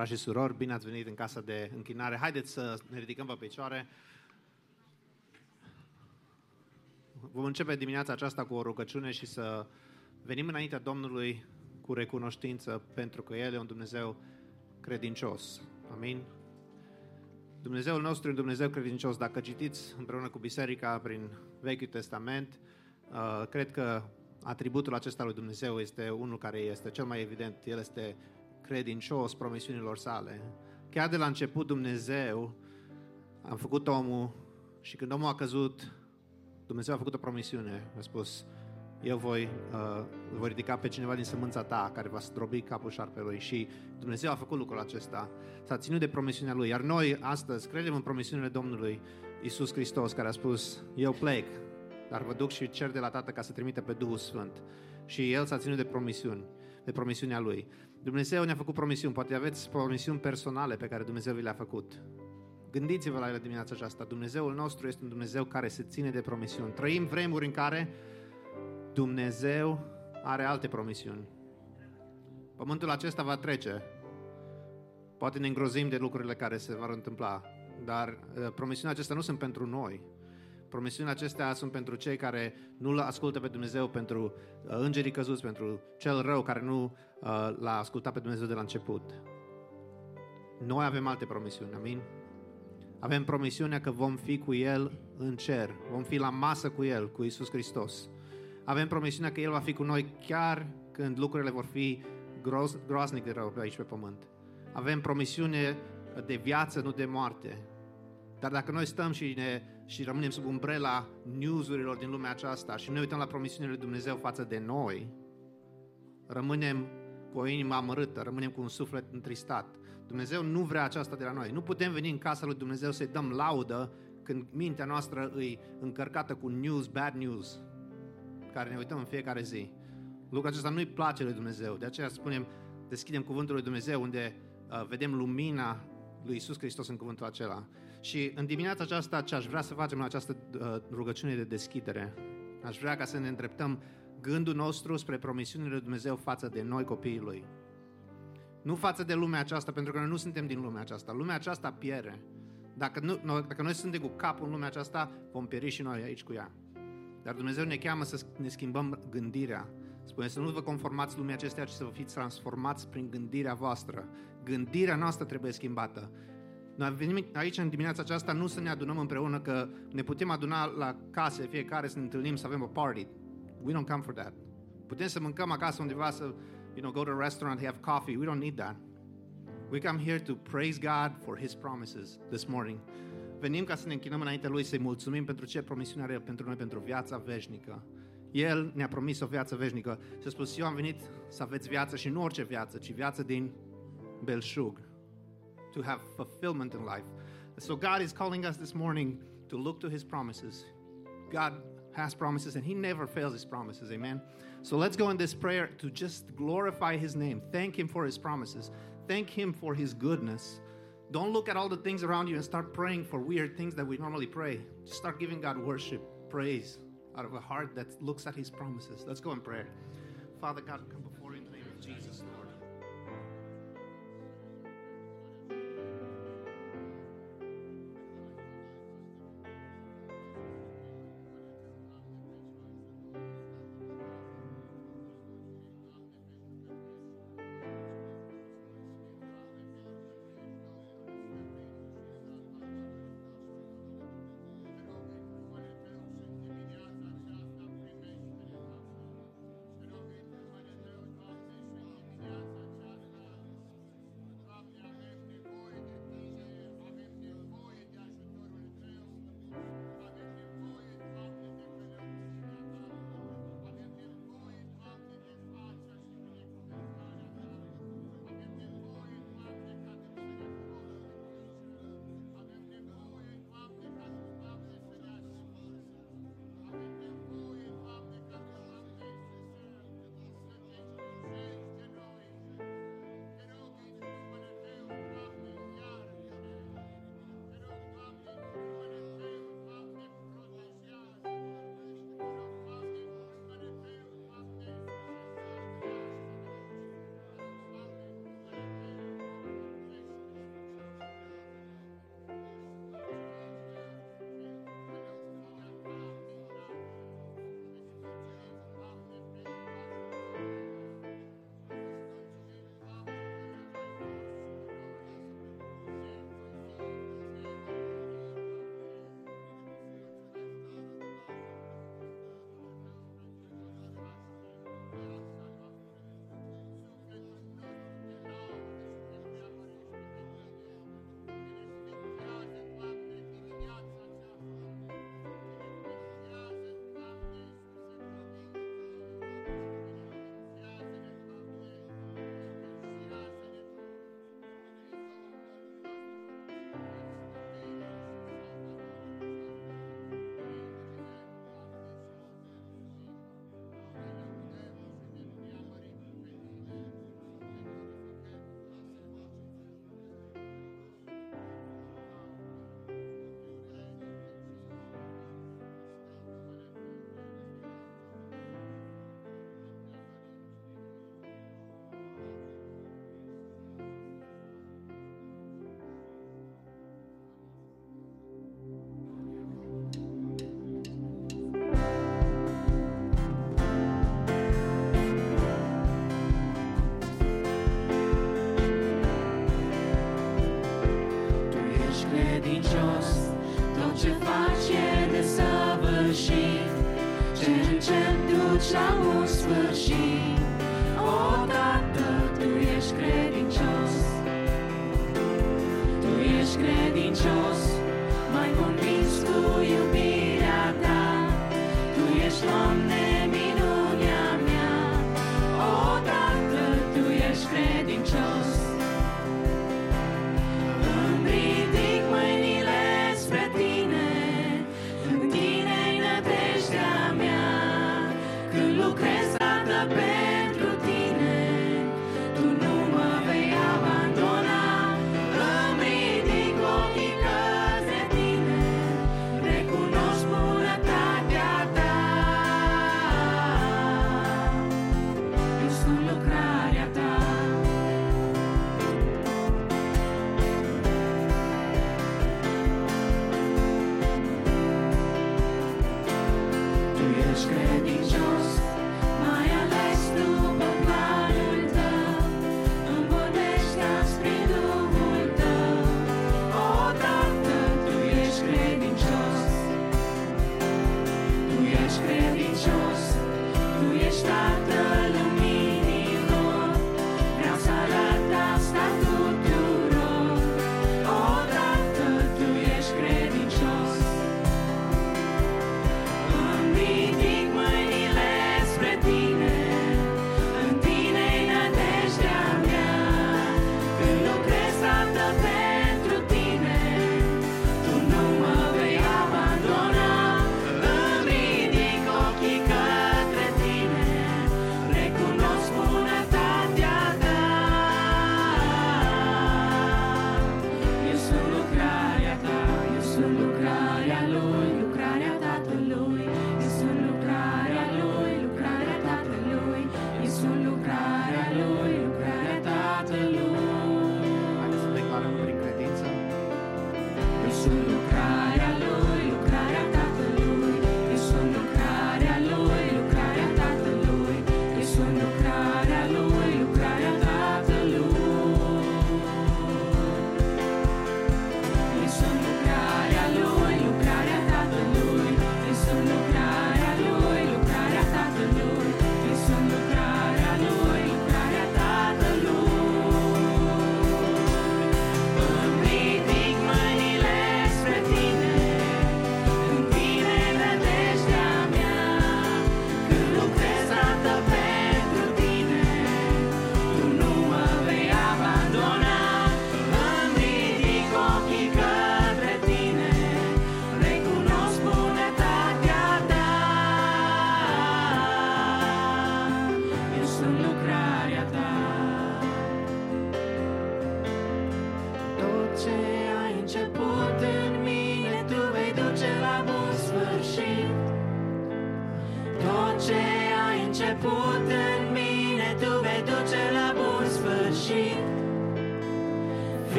Pace Domnului, frați și surori, bine ați venit în casa de închinare. Haideți să ne ridicăm pe picioare. Vom începe dimineața aceasta cu o rugăciune și să venim înaintea Domnului cu recunoștință pentru că El e un Dumnezeu credincios. Amin? Dumnezeul nostru e un Dumnezeu credincios. Dacă citiți împreună cu biserica prin Vechiul Testament, uh, cred că atributul acesta lui Dumnezeu este unul care este cel mai evident. El este credincios promisiunilor sale. Chiar de la început Dumnezeu a făcut omul și când omul a căzut, Dumnezeu a făcut o promisiune. A spus, eu voi, uh, voi ridica pe cineva din sămânța ta care va zdrobi capul șarpelui și Dumnezeu a făcut lucrul acesta. S-a ținut de promisiunea Lui. Iar noi astăzi credem în promisiunile Domnului Isus Hristos care a spus, eu plec, dar vă duc și cer de la Tată ca să trimite pe Duhul Sfânt. Și El s-a ținut de promisiuni, de promisiunea Lui. Dumnezeu ne-a făcut promisiuni, poate aveți promisiuni personale pe care Dumnezeu vi le-a făcut. Gândiți-vă la ele dimineața aceasta. Dumnezeul nostru este un Dumnezeu care se ține de promisiuni. Trăim vremuri în care Dumnezeu are alte promisiuni. Pământul acesta va trece. Poate ne îngrozim de lucrurile care se vor întâmpla, dar uh, promisiunile acestea nu sunt pentru noi. Promisiunile acestea sunt pentru cei care nu-L ascultă pe Dumnezeu, pentru uh, îngerii căzuți, pentru cel rău care nu uh, l-a ascultat pe Dumnezeu de la început. Noi avem alte promisiuni, amin? Avem promisiunea că vom fi cu El în cer, vom fi la masă cu El, cu Isus Hristos. Avem promisiunea că El va fi cu noi chiar când lucrurile vor fi gros, groaznic de rău pe aici pe pământ. Avem promisiune de viață, nu de moarte. Dar dacă noi stăm și, ne, și rămânem sub umbrela newsurilor din lumea aceasta și ne uităm la promisiunile lui Dumnezeu față de noi, rămânem cu o inimă amărâtă, rămânem cu un suflet întristat. Dumnezeu nu vrea aceasta de la noi. Nu putem veni în casa lui Dumnezeu să-i dăm laudă când mintea noastră îi încărcată cu news, bad news, care ne uităm în fiecare zi. Lucrul acesta nu-i place lui Dumnezeu. De aceea spunem, deschidem cuvântul lui Dumnezeu unde uh, vedem lumina lui Isus Hristos în cuvântul acela. Și în dimineața aceasta ce aș vrea să facem în această uh, rugăciune de deschidere, aș vrea ca să ne îndreptăm gândul nostru spre promisiunile lui Dumnezeu față de noi copiii Lui. Nu față de lumea aceasta, pentru că noi nu suntem din lumea aceasta. Lumea aceasta pierde. Dacă, nu, dacă noi suntem cu capul în lumea aceasta, vom pieri și noi aici cu ea. Dar Dumnezeu ne cheamă să ne schimbăm gândirea. Spune să nu vă conformați lumea acestea, ci să vă fiți transformați prin gândirea voastră. Gândirea noastră trebuie schimbată. Noi venim aici în dimineața aceasta nu să ne adunăm împreună, că ne putem aduna la case fiecare să ne întâlnim, să avem o party. We don't come for that. Putem să mâncăm acasă undeva, să you know, go to a restaurant, have coffee. We don't need that. We come here to praise God for His promises this morning. Venim ca să ne închinăm înainte Lui, să-i mulțumim pentru ce promisiune are pentru noi, pentru viața veșnică. El ne-a promis o viață veșnică și a spus, eu am venit să aveți viață și nu orice viață, ci viață din belșug. To have fulfillment in life. So God is calling us this morning to look to His promises. God has promises and He never fails His promises. Amen. So let's go in this prayer to just glorify His name. Thank Him for His promises. Thank Him for His goodness. Don't look at all the things around you and start praying for weird things that we normally pray. Just start giving God worship, praise out of a heart that looks at His promises. Let's go in prayer. Father God, come before you in the name of Jesus,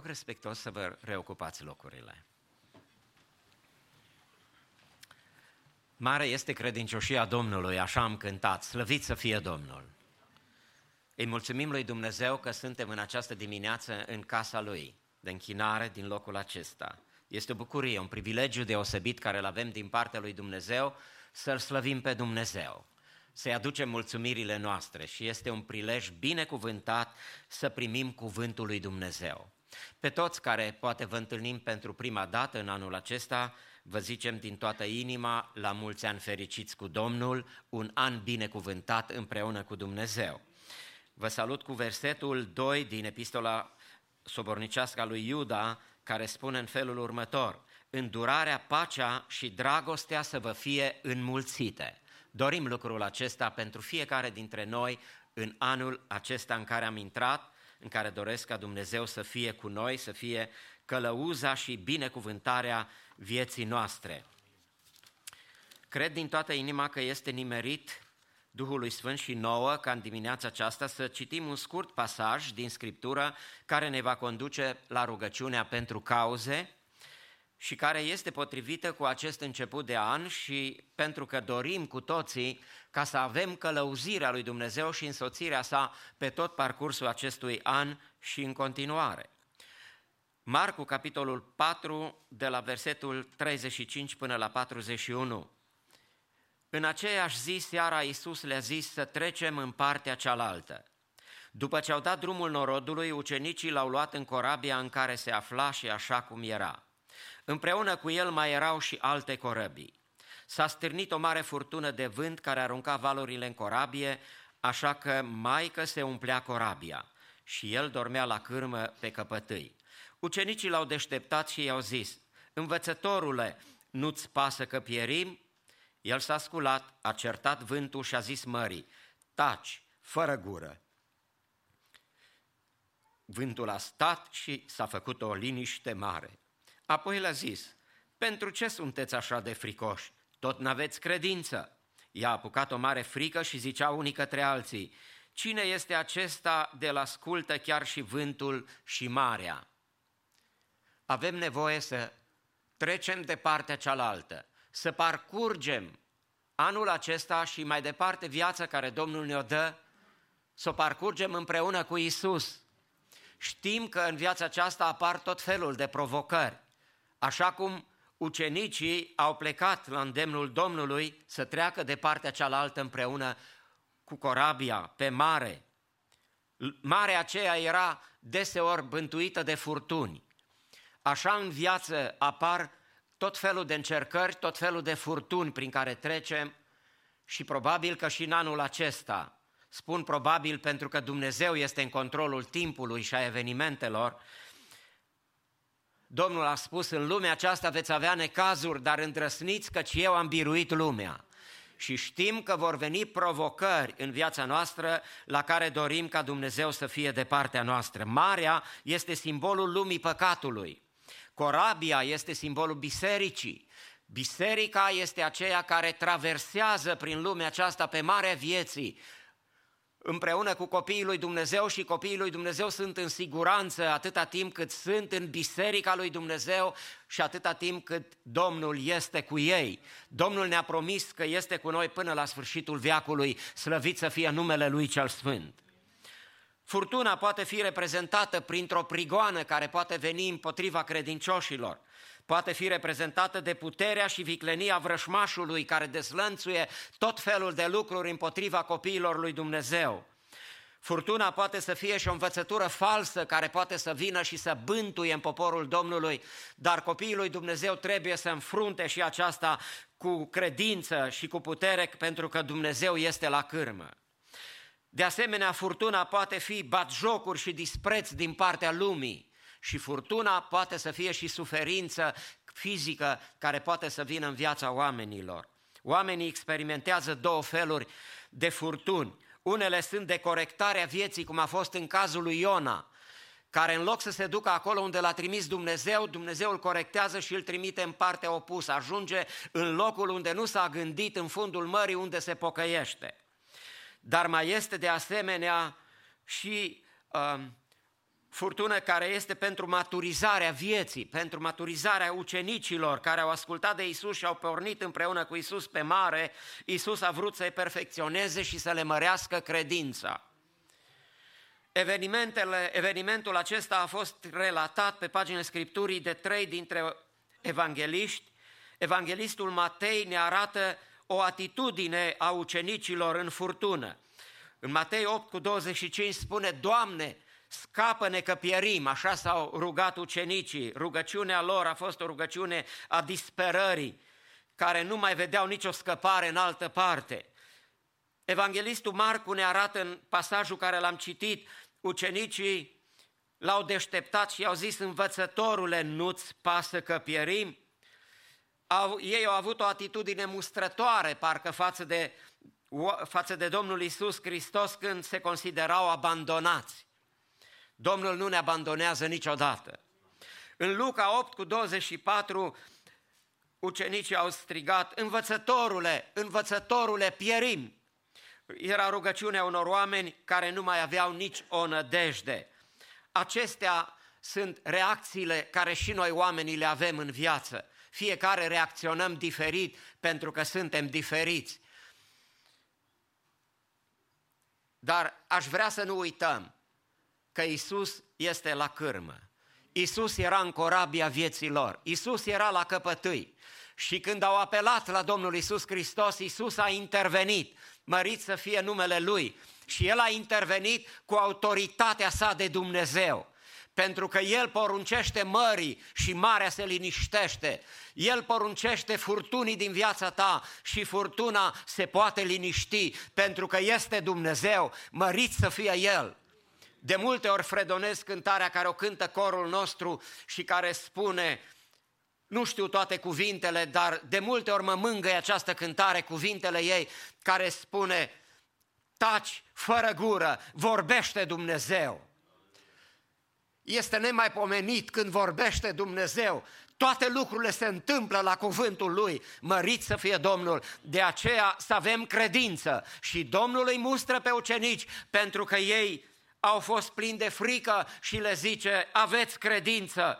rog respectuos să vă reocupați locurile. Mare este credincioșia Domnului, așa am cântat, slăvit să fie Domnul. Îi mulțumim lui Dumnezeu că suntem în această dimineață în casa Lui, de închinare din locul acesta. Este o bucurie, un privilegiu deosebit care îl avem din partea lui Dumnezeu să-L slăvim pe Dumnezeu, să-i aducem mulțumirile noastre și este un prilej binecuvântat să primim cuvântul lui Dumnezeu. Pe toți care poate vă întâlnim pentru prima dată în anul acesta, vă zicem din toată inima la mulți ani fericiți cu Domnul, un an binecuvântat împreună cu Dumnezeu. Vă salut cu versetul 2 din epistola sobornicească a lui Iuda, care spune în felul următor, îndurarea, pacea și dragostea să vă fie înmulțite. Dorim lucrul acesta pentru fiecare dintre noi în anul acesta în care am intrat, în care doresc ca Dumnezeu să fie cu noi, să fie călăuza și binecuvântarea vieții noastre. Cred din toată inima că este nimerit Duhului Sfânt și nouă ca în dimineața aceasta să citim un scurt pasaj din Scriptură care ne va conduce la rugăciunea pentru cauze și care este potrivită cu acest început de an și pentru că dorim cu toții ca să avem călăuzirea lui Dumnezeu și însoțirea sa pe tot parcursul acestui an și în continuare. Marcu, capitolul 4, de la versetul 35 până la 41. În aceeași zi, seara, Iisus le-a zis să trecem în partea cealaltă. După ce au dat drumul norodului, ucenicii l-au luat în corabia în care se afla și așa cum era. Împreună cu el mai erau și alte corăbii. S-a stârnit o mare furtună de vânt care arunca valurile în corabie, așa că maică se umplea corabia și el dormea la cârmă pe căpătâi. Ucenicii l-au deșteptat și i-au zis, învățătorule, nu-ți pasă că pierim? El s-a sculat, a certat vântul și a zis mării, taci, fără gură. Vântul a stat și s-a făcut o liniște mare. Apoi le-a zis, pentru ce sunteți așa de fricoși? Tot n-aveți credință. I-a apucat o mare frică și zicea unii către alții, cine este acesta de la ascultă chiar și vântul și marea? Avem nevoie să trecem de partea cealaltă, să parcurgem anul acesta și mai departe viața care Domnul ne-o dă, să o parcurgem împreună cu Isus. Știm că în viața aceasta apar tot felul de provocări. Așa cum ucenicii au plecat la îndemnul Domnului să treacă de partea cealaltă împreună cu corabia pe mare. Marea aceea era deseori bântuită de furtuni. Așa în viață apar tot felul de încercări, tot felul de furtuni prin care trecem și probabil că și în anul acesta, spun probabil pentru că Dumnezeu este în controlul timpului și a evenimentelor, Domnul a spus, în lumea aceasta veți avea necazuri, dar îndrăsniți căci eu am biruit lumea. Și știm că vor veni provocări în viața noastră la care dorim ca Dumnezeu să fie de partea noastră. Marea este simbolul lumii păcatului. Corabia este simbolul bisericii. Biserica este aceea care traversează prin lumea aceasta pe marea vieții, împreună cu copiii lui Dumnezeu și copiii lui Dumnezeu sunt în siguranță atâta timp cât sunt în biserica lui Dumnezeu și atâta timp cât Domnul este cu ei. Domnul ne-a promis că este cu noi până la sfârșitul veacului, slăvit să fie numele Lui cel Sfânt. Furtuna poate fi reprezentată printr-o prigoană care poate veni împotriva credincioșilor. Poate fi reprezentată de puterea și viclenia vrășmașului care deslănțuie tot felul de lucruri împotriva copiilor lui Dumnezeu. Furtuna poate să fie și o învățătură falsă care poate să vină și să bântuie în poporul Domnului, dar copiii lui Dumnezeu trebuie să înfrunte și aceasta cu credință și cu putere pentru că Dumnezeu este la cârmă. De asemenea, furtuna poate fi batjocuri și dispreț din partea lumii și furtuna poate să fie și suferință fizică care poate să vină în viața oamenilor. Oamenii experimentează două feluri de furtuni. Unele sunt de corectarea vieții, cum a fost în cazul lui Iona, care în loc să se ducă acolo unde l-a trimis Dumnezeu, Dumnezeu îl corectează și îl trimite în partea opusă, ajunge în locul unde nu s-a gândit, în fundul mării unde se pocăiește. Dar mai este de asemenea și uh, furtună care este pentru maturizarea vieții, pentru maturizarea ucenicilor care au ascultat de Isus și au pornit împreună cu Isus pe mare. Isus a vrut să-i perfecționeze și să le mărească credința. Evenimentele, evenimentul acesta a fost relatat pe paginile Scripturii de trei dintre evangeliști. Evanghelistul Matei ne arată o atitudine a ucenicilor în furtună. În Matei 8 cu 25 spune, Doamne, scapă-ne că pierim, așa s-au rugat ucenicii. Rugăciunea lor a fost o rugăciune a disperării, care nu mai vedeau nicio scăpare în altă parte. Evanghelistul Marcu ne arată în pasajul care l-am citit, ucenicii l-au deșteptat și i-au zis, învățătorule, nu-ți pasă că pierim? Au, ei au avut o atitudine mustrătoare, parcă față de, față de Domnul Isus Hristos când se considerau abandonați. Domnul nu ne abandonează niciodată. În Luca 8 cu 24, ucenicii au strigat, învățătorule, învățătorule, pierim. Era rugăciunea unor oameni care nu mai aveau nici o nădejde. Acestea sunt reacțiile care și noi oamenii le avem în viață. Fiecare reacționăm diferit pentru că suntem diferiți. Dar aș vrea să nu uităm că Isus este la cârmă. Isus era în corabia vieții lor. Isus era la căpătâi. Și când au apelat la Domnul Isus Hristos, Isus a intervenit. Mărit să fie numele Lui. Și El a intervenit cu autoritatea sa de Dumnezeu pentru că El poruncește mării și marea se liniștește. El poruncește furtunii din viața ta și furtuna se poate liniști, pentru că este Dumnezeu, mărit să fie El. De multe ori fredonez cântarea care o cântă corul nostru și care spune, nu știu toate cuvintele, dar de multe ori mă mângăie această cântare, cuvintele ei, care spune, taci fără gură, vorbește Dumnezeu. Este nemaipomenit când vorbește Dumnezeu. Toate lucrurile se întâmplă la cuvântul Lui. Mărit să fie Domnul. De aceea să avem credință. Și Domnul îi mustră pe ucenici pentru că ei au fost plini de frică și le zice, aveți credință.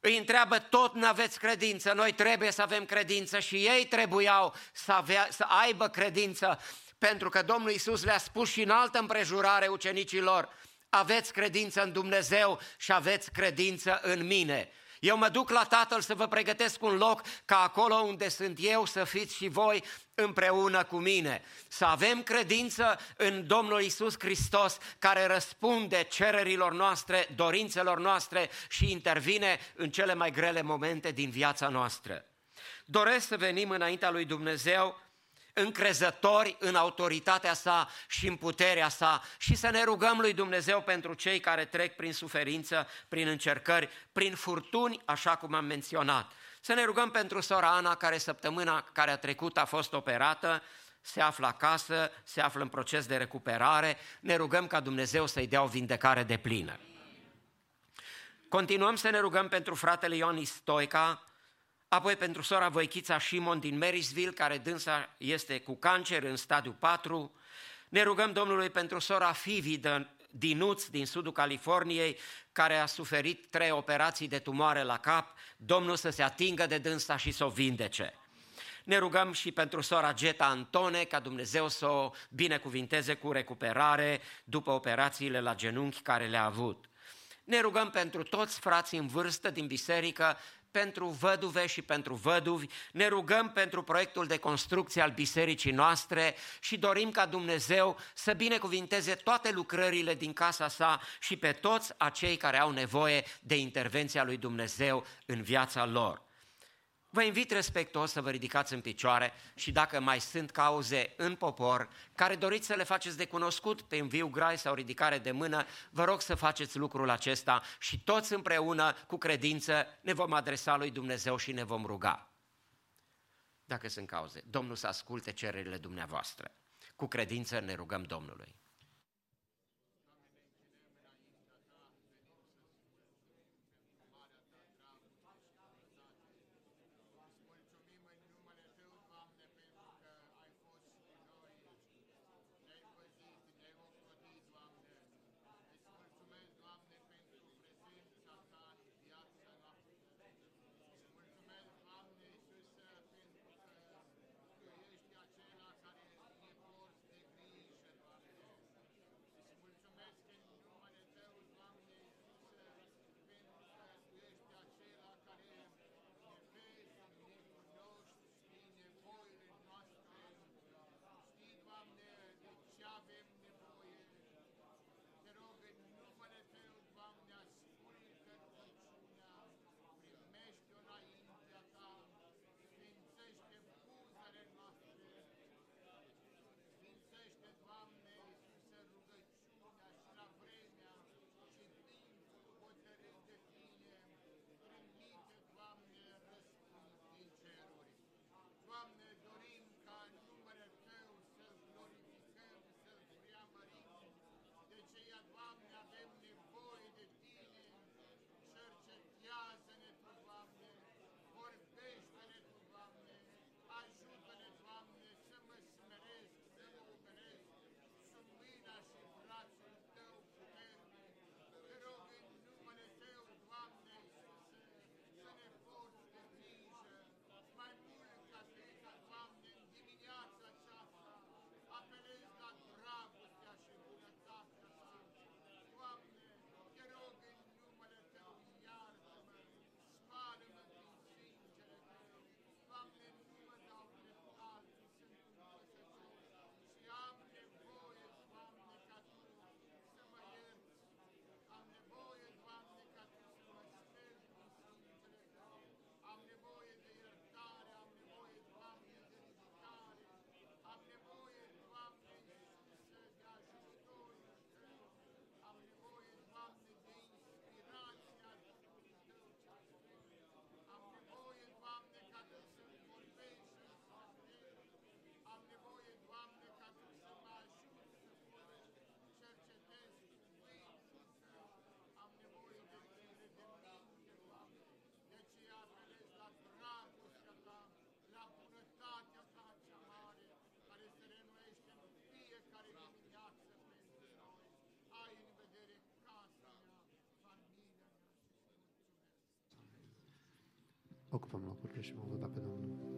Îi întreabă, tot nu aveți credință, noi trebuie să avem credință și ei trebuiau să, avea, să aibă credință, pentru că Domnul Iisus le-a spus și în altă împrejurare ucenicilor, aveți credință în Dumnezeu și aveți credință în mine. Eu mă duc la Tatăl să vă pregătesc un loc ca acolo unde sunt eu să fiți și voi împreună cu mine. Să avem credință în Domnul Isus Hristos care răspunde cererilor noastre, dorințelor noastre și intervine în cele mai grele momente din viața noastră. Doresc să venim înaintea lui Dumnezeu încrezători în autoritatea sa și în puterea sa și să ne rugăm lui Dumnezeu pentru cei care trec prin suferință, prin încercări, prin furtuni, așa cum am menționat. Să ne rugăm pentru sora Ana, care săptămâna care a trecut a fost operată, se află acasă, se află în proces de recuperare, ne rugăm ca Dumnezeu să-i dea o vindecare de plină. Continuăm să ne rugăm pentru fratele Ion Stoica, apoi pentru sora Voichița Simon din Marysville, care dânsa este cu cancer în stadiu 4. Ne rugăm Domnului pentru sora Fivi din Uț, din sudul Californiei, care a suferit trei operații de tumoare la cap, Domnul să se atingă de dânsa și să o vindece. Ne rugăm și pentru sora Geta Antone, ca Dumnezeu să o binecuvinteze cu recuperare după operațiile la genunchi care le-a avut. Ne rugăm pentru toți frații în vârstă din biserică pentru văduve și pentru văduvi, ne rugăm pentru proiectul de construcție al bisericii noastre și dorim ca Dumnezeu să binecuvinteze toate lucrările din casa sa și pe toți acei care au nevoie de intervenția lui Dumnezeu în viața lor. Vă invit respectuos să vă ridicați în picioare și dacă mai sunt cauze în popor care doriți să le faceți de cunoscut pe înviu grai sau ridicare de mână, vă rog să faceți lucrul acesta și toți împreună, cu credință, ne vom adresa lui Dumnezeu și ne vom ruga. Dacă sunt cauze, Domnul să asculte cererile dumneavoastră. Cu credință ne rugăm Domnului. Ocupăm locurile și vom lăuda pe Domnul.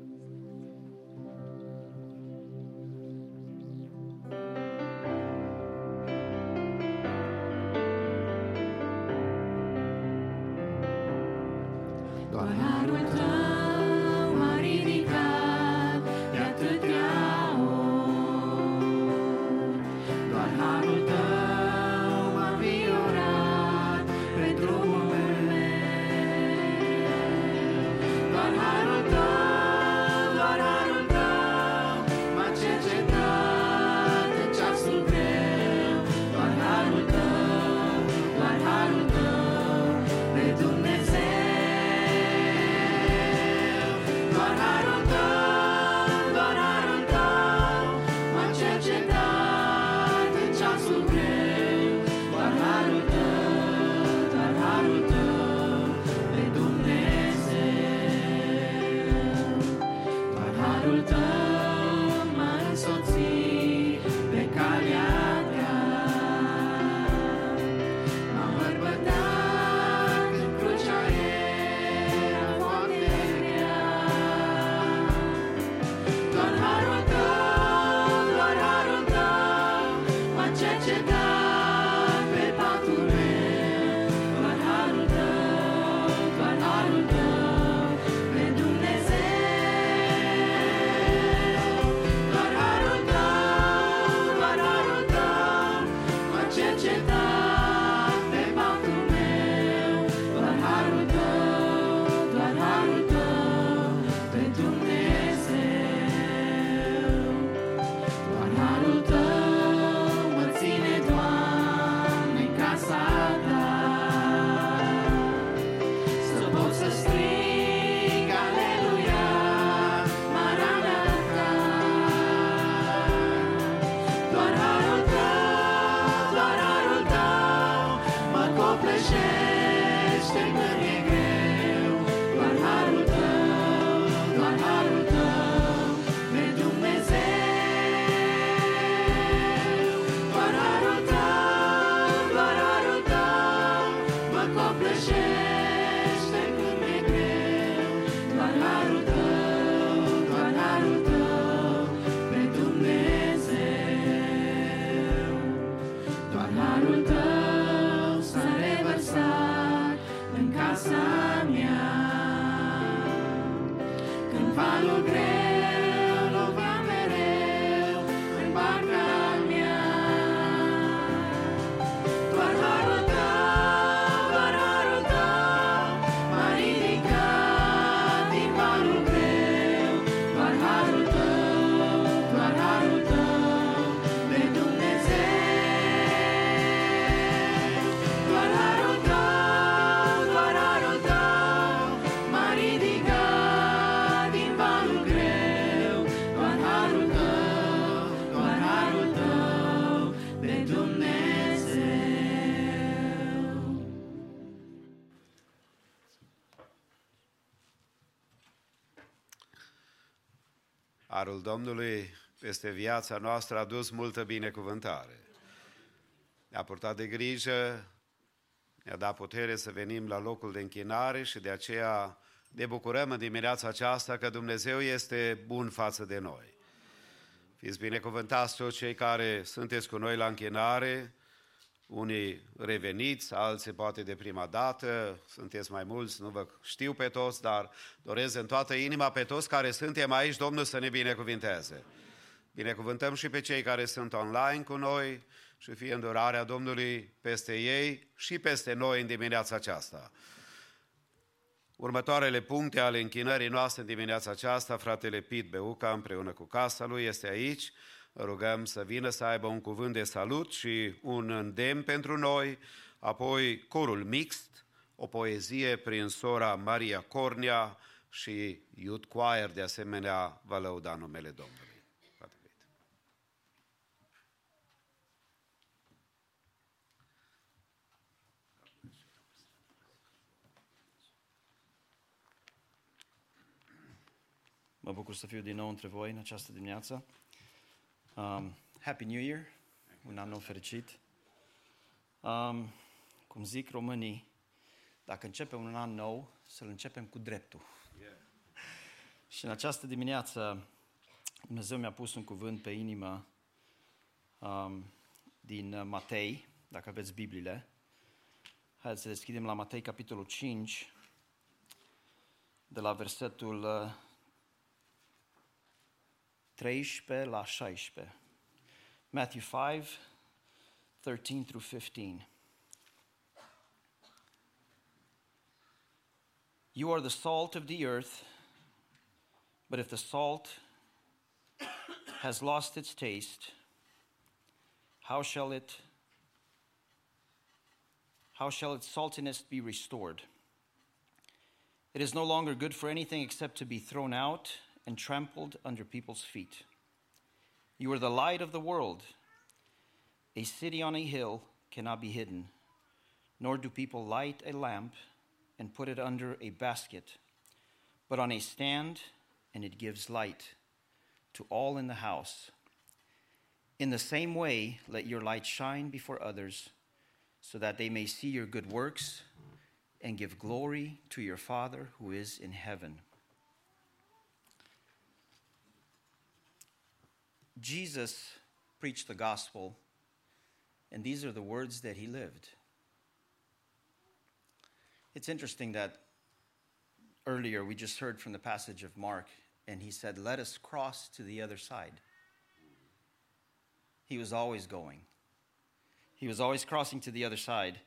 Arul Domnului peste viața noastră a dus multă binecuvântare. Ne-a purtat de grijă, ne-a dat putere să venim la locul de închinare și de aceea ne bucurăm în dimineața aceasta că Dumnezeu este bun față de noi. Fiți binecuvântați toți cei care sunteți cu noi la închinare, unii reveniți, alții poate de prima dată, sunteți mai mulți, nu vă știu pe toți, dar doresc în toată inima pe toți care suntem aici, Domnul să ne binecuvinteze. Binecuvântăm și pe cei care sunt online cu noi și fie îndurarea Domnului peste ei și peste noi în dimineața aceasta. Următoarele puncte ale închinării noastre în dimineața aceasta, fratele Pit Beuca împreună cu casa lui este aici. Rugăm să vină să aibă un cuvânt de salut și un îndemn pentru noi, apoi corul mixt, o poezie prin sora Maria Cornea și Youth Choir de asemenea va lăuda numele Domnului. Frate Pit. Mă bucur să fiu din nou între voi în această dimineață. Um, Happy New Year, un an nou fericit. Um, cum zic românii, dacă începem un an nou, să-l începem cu dreptul. Și în această dimineață Dumnezeu mi-a pus un cuvânt pe inimă um, din Matei, dacă aveți Bibliile. Haideți să deschidem la Matei, capitolul 5, de la versetul uh, 13 la 16. Matthew 5, 13 through 15. You are the salt of the earth, but if the salt has lost its taste, how shall it how shall its saltiness be restored? It is no longer good for anything except to be thrown out and trampled under people's feet. You are the light of the world. A city on a hill cannot be hidden, nor do people light a lamp and put it under a basket, but on a stand, and it gives light to all in the house. In the same way, let your light shine before others, so that they may see your good works and give glory to your Father who is in heaven. Jesus preached the gospel, and these are the words that he lived. It's interesting that earlier we just heard from the passage of Mark, and he said, Let us cross to the other side. He was always going, he was always crossing to the other side,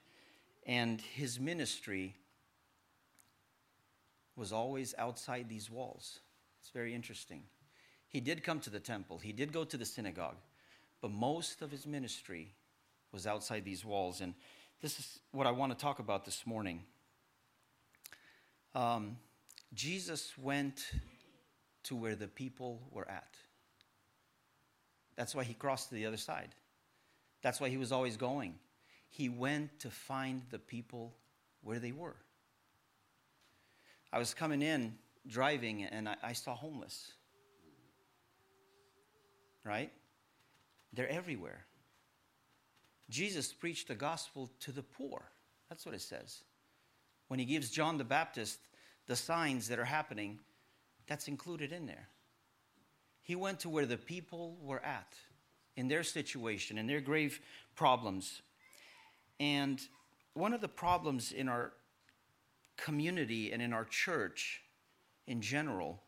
and his ministry was always outside these walls. It's very interesting. He did come to the temple, he did go to the synagogue, but most of his ministry was outside these walls. And this is what I want to talk about this morning. Um, Jesus went to where the people were at. That's why he crossed to the other side. That's why he was always going. He went to find the people where they were. I was coming in driving and I, I saw homeless. Right? They're everywhere. Jesus preached the gospel to the poor. That's what it says. When he gives John the Baptist the signs that are happening, that's included in there. He went to where the people were at, in their situation, in their grave problems. And one of the problems in our community and in our church in general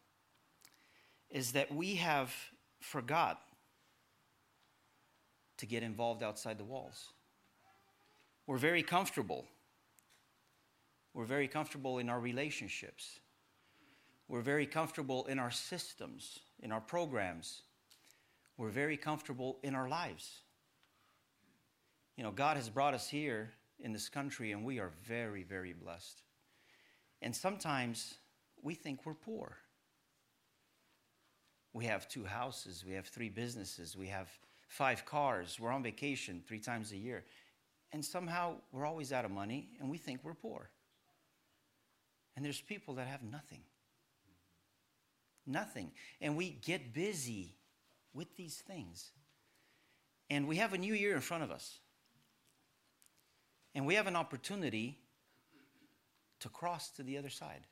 is that we have forgot to get involved outside the walls. We're very comfortable. We're very comfortable in our relationships. We're very comfortable in our systems, in our programs. We're very comfortable in our lives. You know, God has brought us here in this country, and we are very, very blessed. And sometimes we think we're poor. We have two houses, we have three businesses, we have five cars, we're on vacation three times a year. And somehow we're always out of money and we think we're poor. And there's people that have nothing. Nothing. And we get busy with these things. And we have a new year in front of us. And we have an opportunity to cross to the other side.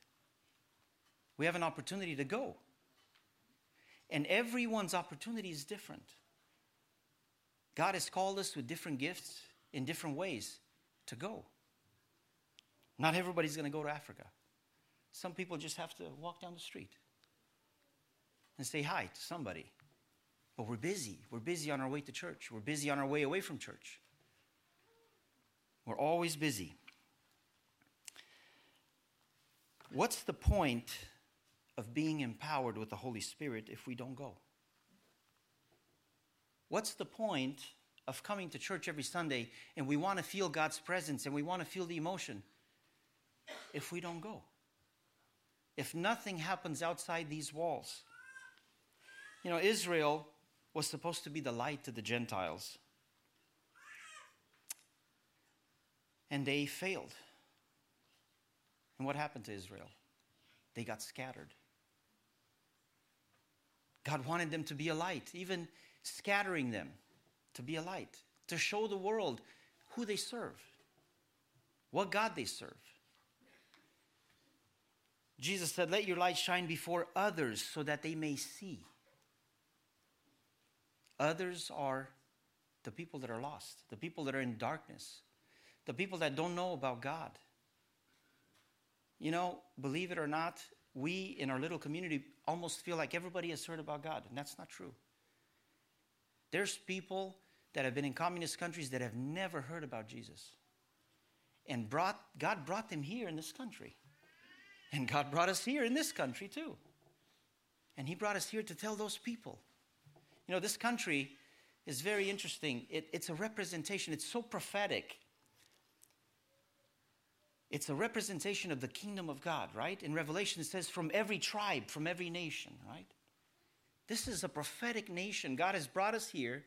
We have an opportunity to go. And everyone's opportunity is different. God has called us with different gifts in different ways to go. Not everybody's going to go to Africa. Some people just have to walk down the street and say hi to somebody. But we're busy. We're busy on our way to church. We're busy on our way away from church. We're always busy. What's the point of being empowered with the Holy Spirit if we don't go? What's the point of coming to church every Sunday and we want to feel God's presence and we want to feel the emotion if we don't go? If nothing happens outside these walls. You know, Israel was supposed to be the light to the Gentiles. And they failed. And what happened to Israel? They got scattered. God wanted them to be a light, even scattering them to be a light, to show the world who they serve, what God they serve. Jesus said, Let your light shine before others so that they may see. Others are the people that are lost, the people that are in darkness, the people that don't know about God. You know, believe it or not, we in our little community almost feel like everybody has heard about God, and that's not true. There's people that have been in communist countries that have never heard about Jesus. And brought, God brought them here in this country. And God brought us here in this country too. And He brought us here to tell those people. You know, this country is very interesting. It, it's a representation, it's so prophetic. It's a representation of the kingdom of God, right? In Revelation, it says, from every tribe, from every nation, right? This is a prophetic nation. God has brought us here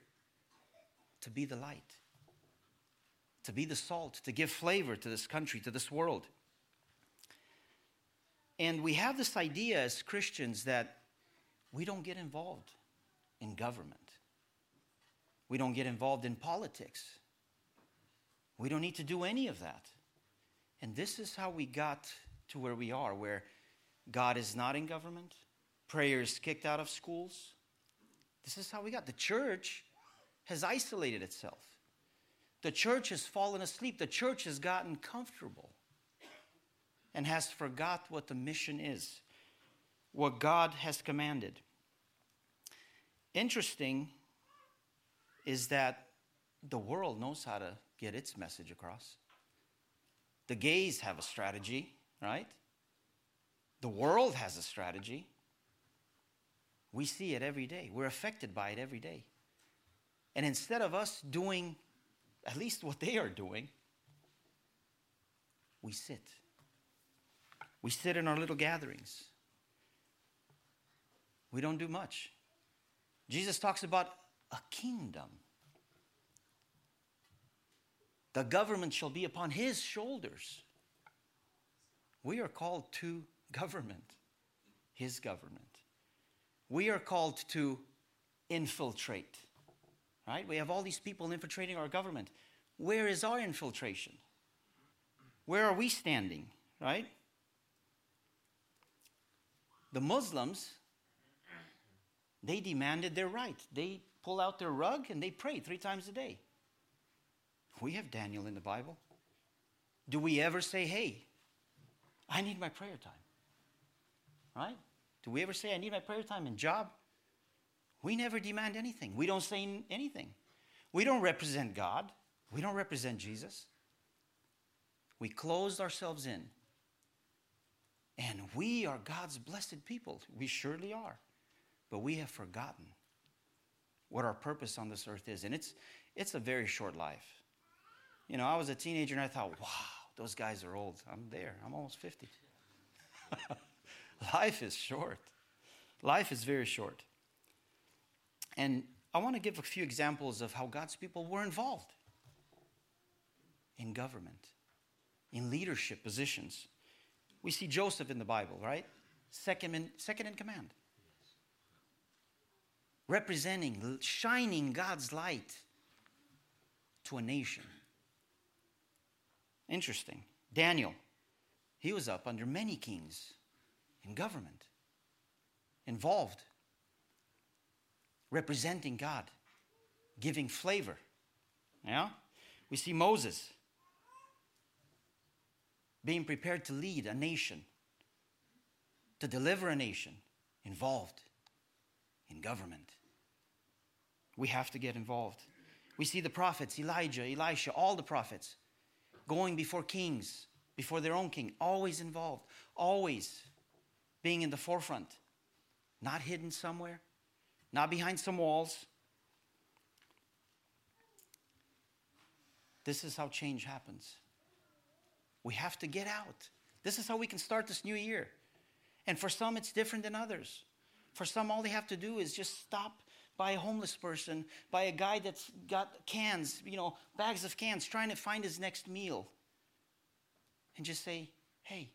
to be the light, to be the salt, to give flavor to this country, to this world. And we have this idea as Christians that we don't get involved in government. We don't get involved in politics. We don't need to do any of that. And this is how we got to where we are, where God is not in government, prayer is kicked out of schools. This is how we got. The church has isolated itself. The church has fallen asleep. The church has gotten comfortable and has forgot what the mission is, what God has commanded. Interesting is that the world knows how to get its message across. The gays have a strategy, right? The world has a strategy. We see it every day. We're affected by it every day. And instead of us doing at least what they are doing, we sit. We sit in our little gatherings. We don't do much. Jesus talks about a kingdom. The government shall be upon his shoulders. We are called to government, his government. We are called to infiltrate, right? We have all these people infiltrating our government. Where is our infiltration? Where are we standing, right? The Muslims, they demanded their right. They pull out their rug and they pray three times a day. We have Daniel in the Bible. Do we ever say, hey, I need my prayer time? Right? Do we ever say, I need my prayer time and job? We never demand anything. We don't say anything. We don't represent God. We don't represent Jesus. We closed ourselves in. And we are God's blessed people. We surely are. But we have forgotten what our purpose on this earth is. And it's, it's a very short life. You know, I was a teenager and I thought, wow, those guys are old. I'm there. I'm almost 50. Life is short. Life is very short. And I want to give a few examples of how God's people were involved in government, in leadership positions. We see Joseph in the Bible, right? Second in, second in command. Representing, shining God's light to a nation. Interesting. Daniel, he was up under many kings in government, involved, representing God, giving flavor. Yeah? We see Moses being prepared to lead a nation, to deliver a nation, involved in government. We have to get involved. We see the prophets, Elijah, Elisha, all the prophets going before kings, before their own king, always involved, always being in the forefront, not hidden somewhere, not behind some walls. This is how change happens. We have to get out. This is how we can start this new year. And for some, it's different than others. For some, all they have to do is just stop by a homeless person, by a guy that's got cans, you know, bags of cans, trying to find his next meal. And just say, hey,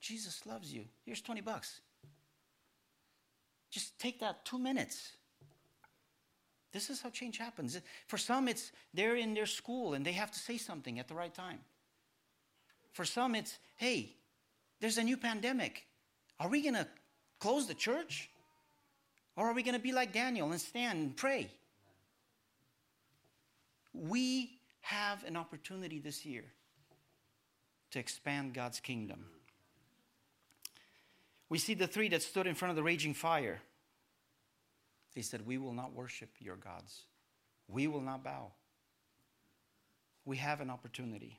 Jesus loves you. Here's 20 bucks. Just take that two minutes. This is how change happens. For some, it's they're in their school and they have to say something at the right time. For some, it's, hey, there's a new pandemic. Are we going to close the church? Or are we going to be like Daniel and stand and pray? We have an opportunity this year to expand God's kingdom. We see the three that stood in front of the raging fire. They said, We will not worship your gods, we will not bow. We have an opportunity.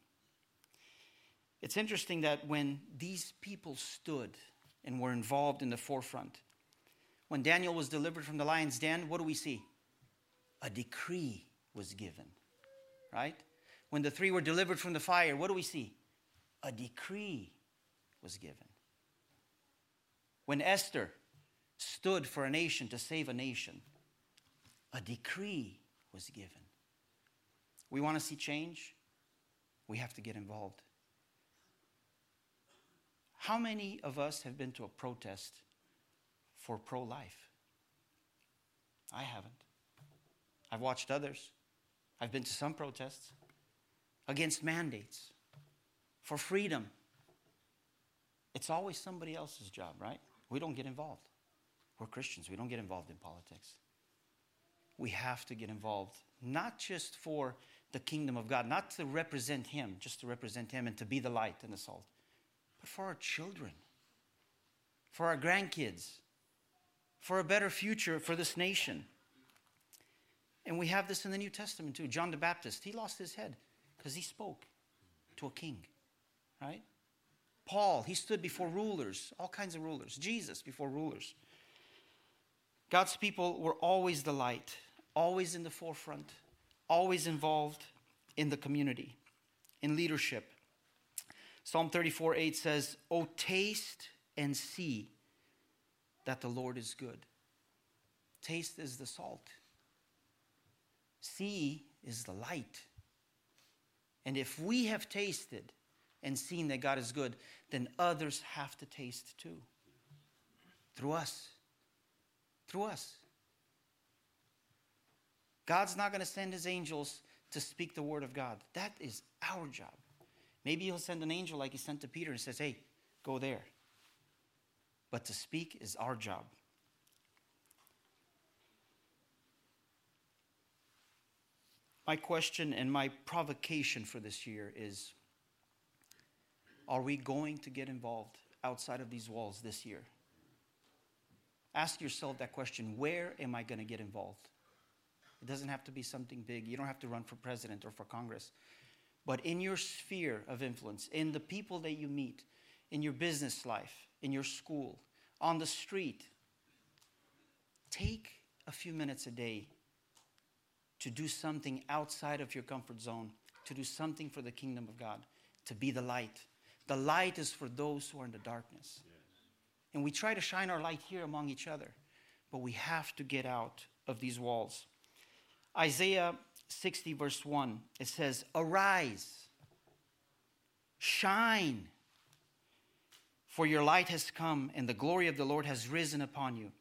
It's interesting that when these people stood and were involved in the forefront, when Daniel was delivered from the lion's den, what do we see? A decree was given, right? When the three were delivered from the fire, what do we see? A decree was given. When Esther stood for a nation to save a nation, a decree was given. We want to see change, we have to get involved. How many of us have been to a protest for pro life? I haven't. I've watched others. I've been to some protests against mandates for freedom. It's always somebody else's job, right? We don't get involved. We're Christians, we don't get involved in politics. We have to get involved, not just for the kingdom of God, not to represent Him, just to represent Him and to be the light and the salt, but for our children, for our grandkids, for a better future for this nation. And we have this in the New Testament too. John the Baptist, he lost his head because he spoke to a king, right? Paul, he stood before rulers, all kinds of rulers. Jesus before rulers. God's people were always the light, always in the forefront, always involved in the community, in leadership. Psalm 34 8 says, Oh, taste and see that the Lord is good. Taste is the salt, see is the light. And if we have tasted and seen that God is good, then others have to taste too. Through us. Through us. God's not going to send his angels to speak the word of God. That is our job. Maybe he'll send an angel like he sent to Peter and says, hey, go there. But to speak is our job. My question and my provocation for this year is Are we going to get involved outside of these walls this year? Ask yourself that question Where am I going to get involved? It doesn't have to be something big. You don't have to run for president or for Congress. But in your sphere of influence, in the people that you meet, in your business life, in your school, on the street, take a few minutes a day to do something outside of your comfort zone, to do something for the kingdom of God, to be the light. The light is for those who are in the darkness. Yes. And we try to shine our light here among each other, but we have to get out of these walls. Isaiah 60, verse 1, it says, Arise, shine, for your light has come, and the glory of the Lord has risen upon you.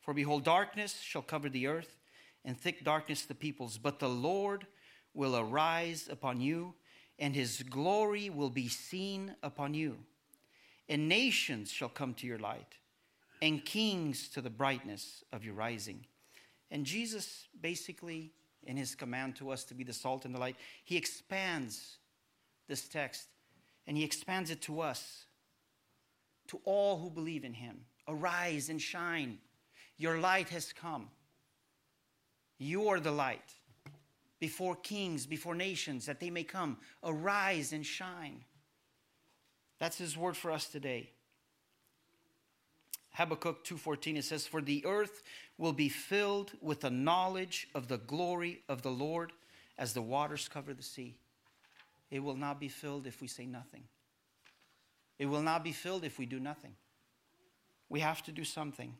For behold, darkness shall cover the earth and thick darkness the peoples. But the Lord will arise upon you, and his glory will be seen upon you. And nations shall come to your light, and kings to the brightness of your rising. And Jesus, basically, in his command to us to be the salt and the light, he expands this text and he expands it to us, to all who believe in him. Arise and shine. Your light has come. You are the light before kings, before nations, that they may come. Arise and shine. That's his word for us today. Habakkuk 2:14 it says for the earth will be filled with the knowledge of the glory of the Lord as the waters cover the sea. It will not be filled if we say nothing. It will not be filled if we do nothing. We have to do something.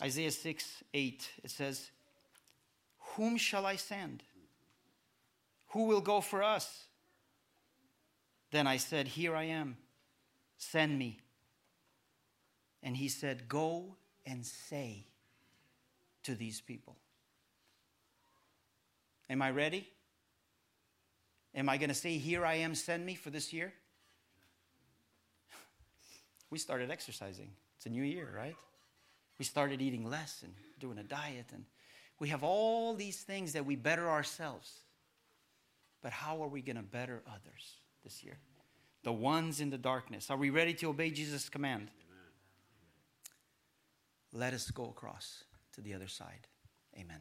Isaiah 6 8, it says, whom shall I send? Who will go for us? Then I said, Here I am. Send me. And he said, Go and say to these people. Am I ready? Am I going to say, Here I am, send me for this year? We started exercising. It's a new year, right? We started eating less and doing a diet, and we have all these things that we better ourselves. But how are we going to better others this year? The ones in the darkness. Are we ready to obey Jesus' command? Let us go across to the other side. Amen.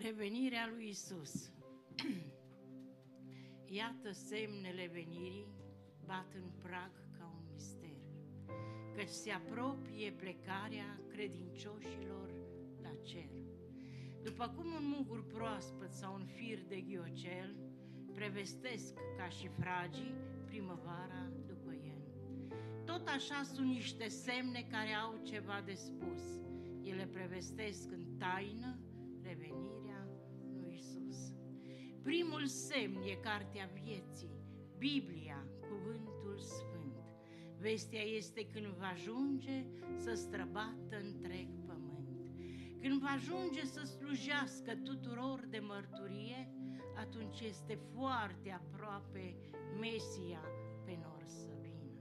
Revenirea lui Isus. Iată semnele venirii bat în prag ca un mister, căci se apropie plecarea credincioșilor la cer. După cum un mugur proaspăt sau un fir de ghiocel prevestesc ca și fragii primăvara după el. Tot tot așa sunt niște semne care au ceva de spus. Ele prevestesc în taină Primul semn e Cartea Vieții, Biblia, Cuvântul Sfânt. Vestea este când va ajunge să străbată întreg pământ. Când va ajunge să slujească tuturor de mărturie, atunci este foarte aproape Mesia pe nor să vină.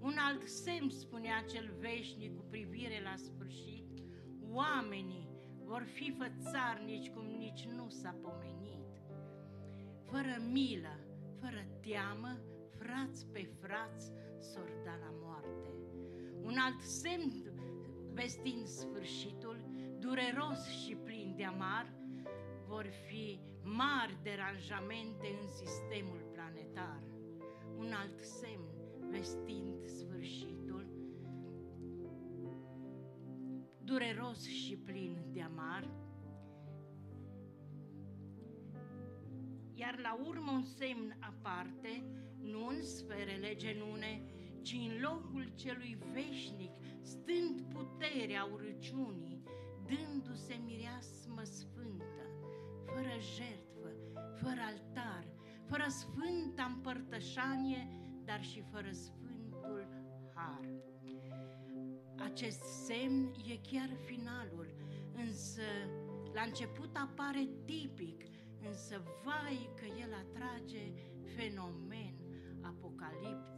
Un alt semn spunea cel veșnic cu privire la sfârșit, oamenii vor fi fățarnici cum nici nu s-a pomenit. Fără milă, fără teamă, frați pe frați s-or da la moarte. Un alt semn vestind sfârșitul, dureros și plin de amar, vor fi mari deranjamente în sistemul planetar. Un alt semn vestind sfârșitul, dureros și plin de amar, iar la urmă un semn aparte, nu în sferele genune, ci în locul celui veșnic, stând puterea urăciunii, dându-se mireasmă sfântă, fără jertfă, fără altar, fără sfânta împărtășanie, dar și fără sfântul har. Acest semn e chiar finalul, însă la început apare tipic, însă vai că el atrage fenomen apocaliptic.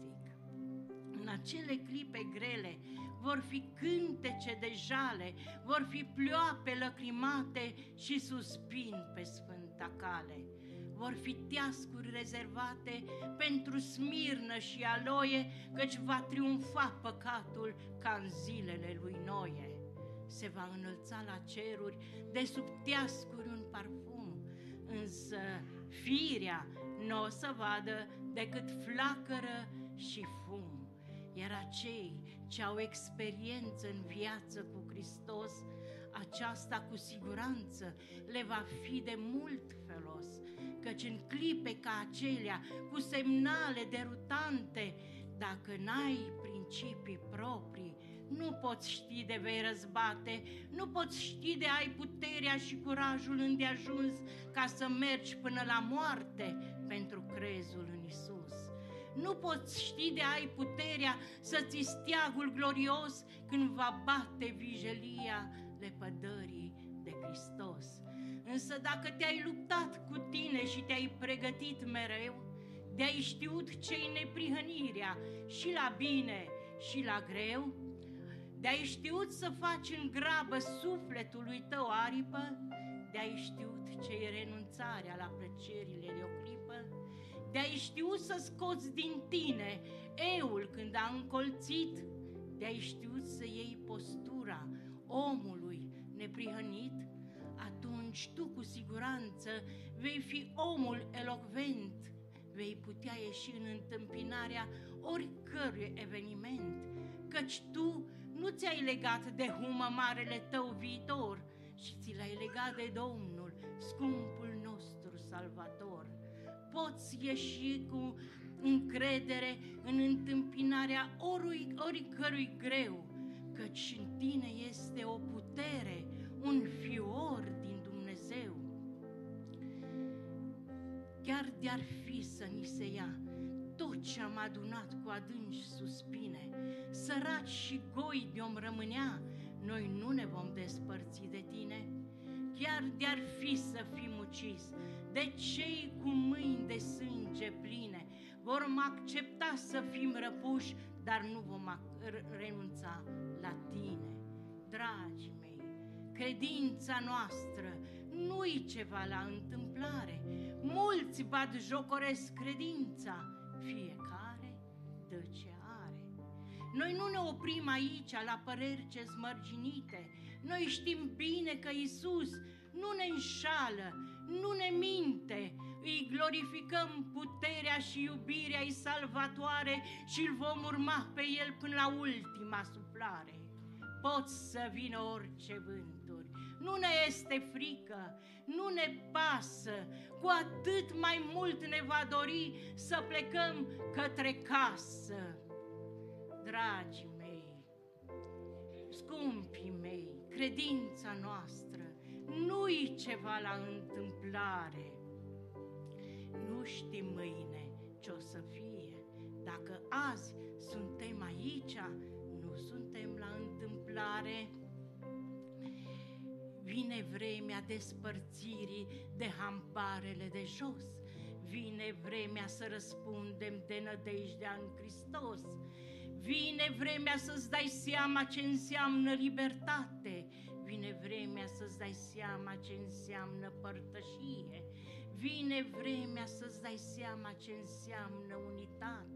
În acele clipe grele vor fi cântece de jale, vor fi plioape lăcrimate și suspin pe sfânta cale. Vor fi teascuri rezervate pentru smirnă și aloie, căci va triumfa păcatul ca în zilele lui Noie. Se va înălța la ceruri de sub teascuri un parfum, însă firea nu o să vadă decât flacără și fum. Iar acei ce au experiență în viață cu Hristos, aceasta cu siguranță le va fi de mult felos, căci în clipe ca acelea, cu semnale derutante, dacă n-ai principii proprii, nu poți ști de vei răzbate, nu poți ști de ai puterea și curajul îndeajuns ca să mergi până la moarte pentru crezul în Isus. Nu poți ști de ai puterea să ți steagul glorios când va bate vijelia lepădării de Hristos. Însă dacă te-ai luptat cu tine și te-ai pregătit mereu, de-ai știut ce-i neprihănirea și la bine și la greu, de-ai știut să faci în grabă sufletului tău aripă, de-ai știut ce-i renunțarea la plăcerile de o clipă, de-ai știut să scoți din tine eul când a încolțit, de-ai știut să iei postura omului neprihănit, atunci tu cu siguranță vei fi omul elocvent, vei putea ieși în întâmpinarea oricărui eveniment, căci tu nu ți-ai legat de humă marele tău viitor, și ți l-ai legat de Domnul, scumpul nostru salvator. Poți ieși cu încredere în întâmpinarea orui, oricărui greu, căci în tine este o putere, un fior din Dumnezeu. Chiar de-ar fi să ni se ia tot ce am adunat cu adânci suspine, săraci și goi de-om rămânea, noi nu ne vom despărți de tine. Chiar de-ar fi să fim ucis, de cei cu mâini de sânge pline, vom accepta să fim răpuși, dar nu vom renunța la tine. Dragii mei, credința noastră nu-i ceva la întâmplare. Mulți bat jocoresc credința, fiecare dă ce are. Noi nu ne oprim aici la păreri ce smărginite. Noi știm bine că Isus nu ne înșală, nu ne minte, îi glorificăm puterea și iubirea ei salvatoare și îl vom urma pe el până la ultima suflare. Poți să vină orice vânturi, nu ne este frică, nu ne pasă, cu atât mai mult ne va dori să plecăm către casă. dragii mei, scumpii mei, credința noastră nu-i ceva la întâmplare. Nu știm mâine ce o să fie. Dacă azi suntem aici, nu suntem la întâmplare. Vine vremea despărțirii de hamparele de jos. Vine vremea să răspundem de nădejdea în Hristos. Vine vremea să-ți dai seama ce înseamnă libertate. Vine vremea să-ți dai seama ce înseamnă părtășie. Vine vremea să-ți dai seama ce înseamnă unitate.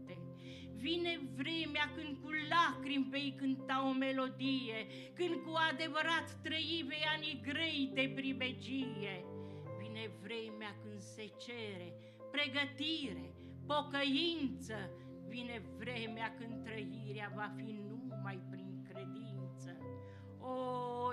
Vine vremea când cu lacrimi vei cânta o melodie, când cu adevărat trăi vei ani grei de pribegie. Vine vremea când se cere pregătire, pocăință, vine vremea când trăirea va fi numai prin credință. O,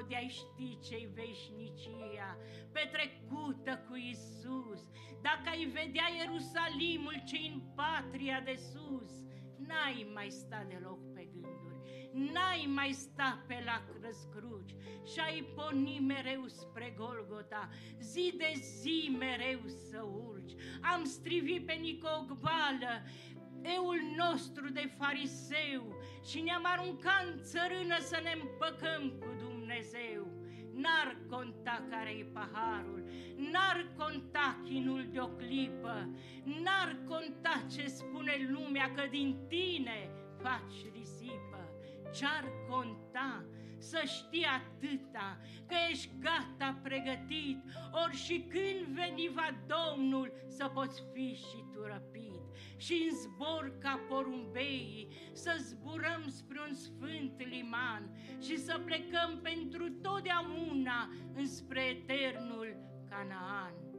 de-ai ști ce-i veșnicia, petrecută cu Isus, dacă ai vedea Ierusalimul ce în patria de sus, n-ai mai sta deloc pe gânduri, n-ai mai sta pe la răscruci și ai porni mereu spre Golgota, zi de zi mereu să urci. Am strivit pe Nicogbală, eul nostru de fariseu și ne-am aruncat în țărână să ne împăcăm cu Dumnezeu. N-ar conta care-i paharul, n-ar conta chinul de o clipă, n-ar conta ce spune lumea că din tine faci risipă. Ce-ar conta să știi atâta că ești gata pregătit, ori și când veni va Domnul să poți fi și tu răpit și în zbor ca porumbeii să zburăm spre un sfânt liman și să plecăm pentru totdeauna înspre eternul Canaan.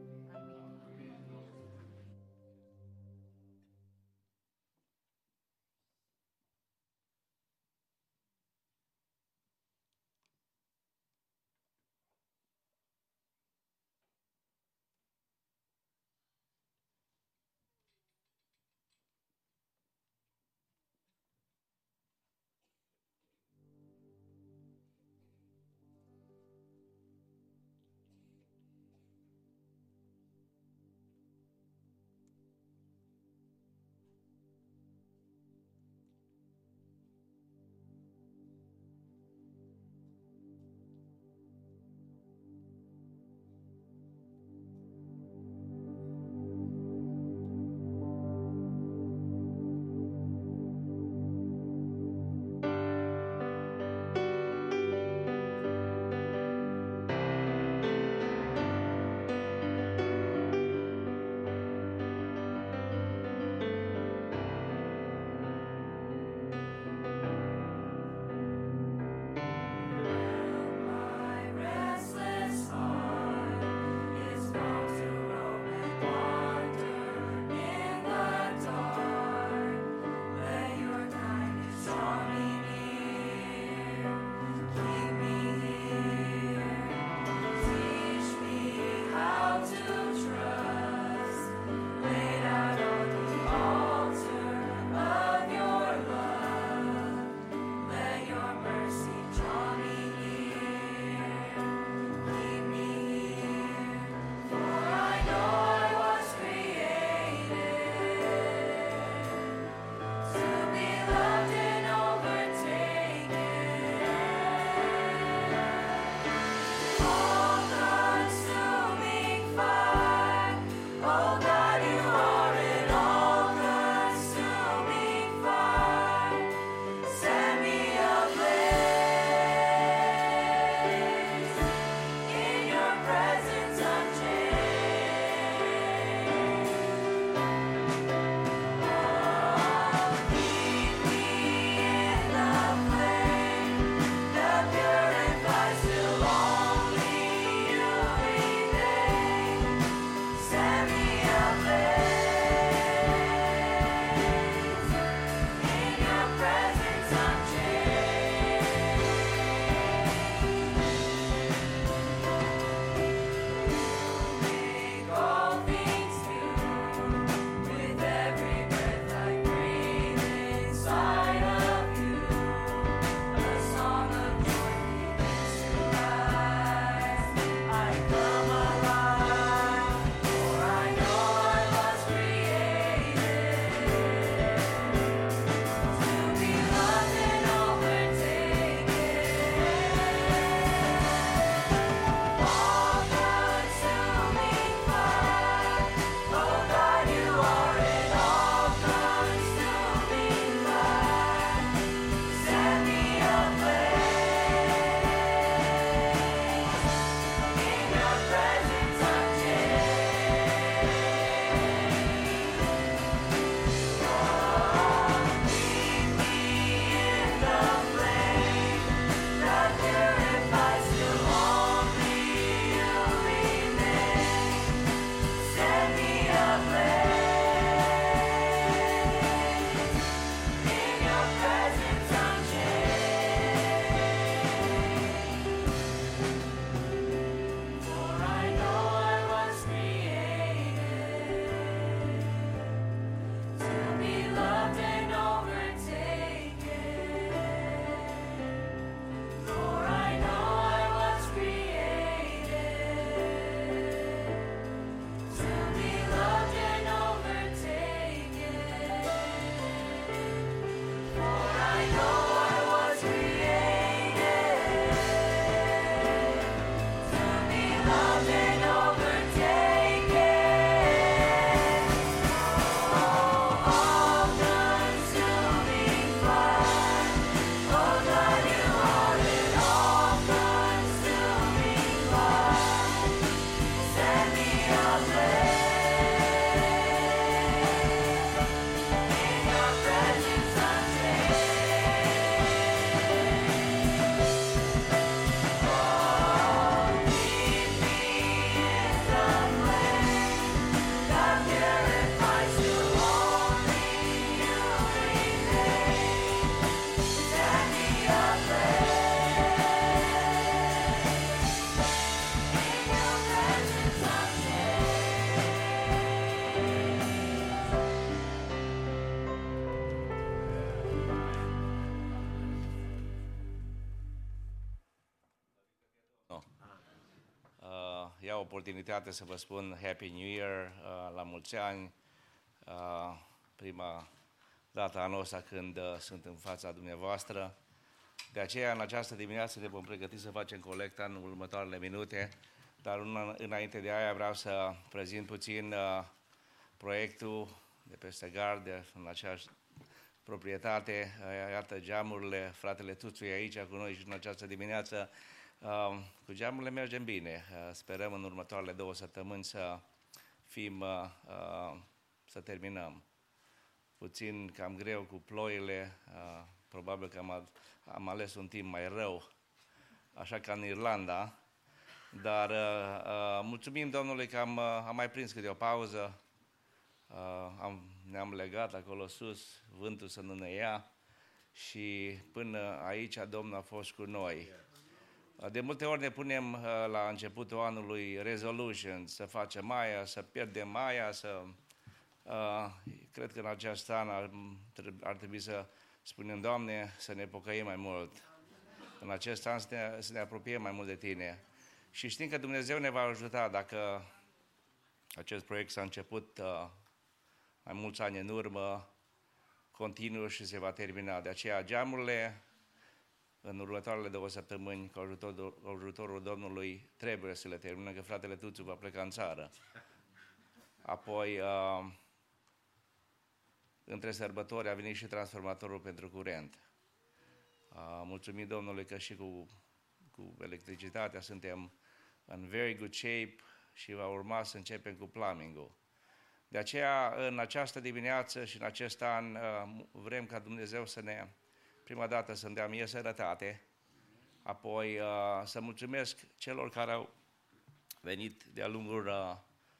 Iau oportunitatea să vă spun Happy New Year, uh, la mulți ani, uh, prima dată anul ăsta când uh, sunt în fața dumneavoastră. De aceea, în această dimineață ne vom pregăti să facem colecta în următoarele minute, dar una, înainte de aia vreau să prezint puțin uh, proiectul de peste gard, în aceeași proprietate. Uh, Iată geamurile, fratele Tuțu e aici cu noi și în această dimineață. Uh, cu geamurile mergem bine. Uh, sperăm în următoarele două săptămâni să fim, uh, uh, să terminăm. Puțin cam greu cu ploile, uh, probabil că am, a- am ales un timp mai rău, așa ca în Irlanda, dar uh, uh, mulțumim Domnului că am, uh, am mai prins câte o pauză, uh, am, ne-am legat acolo sus, vântul să nu ne ia și până aici Domnul a fost cu noi. Uh, De multe ori ne punem uh, la începutul anului resolution, să facem aia, să pierdem aia, să... Uh, cred că în acest an ar, ar trebui să spunem, Doamne, să ne pocăim mai mult. În acest an să ne, să ne apropiem mai mult de Tine. Și știm că Dumnezeu ne va ajuta dacă acest proiect s-a început uh, mai mulți ani în urmă, continuă și se va termina. De aceea geamurile în următoarele două săptămâni, cu ajutorul, cu ajutorul Domnului, trebuie să le terminăm, că fratele Tuțu va pleca în țară. Apoi, uh, între sărbători a venit și transformatorul pentru curent. Uh, mulțumim Domnului că și cu, cu electricitatea suntem în very good shape și va urma să începem cu plumbing-ul. De aceea, în această dimineață și în acest an, uh, vrem ca Dumnezeu să ne, prima dată, să-mi dea mie sănătate, apoi uh, să mulțumesc celor care au venit de-a lungul uh,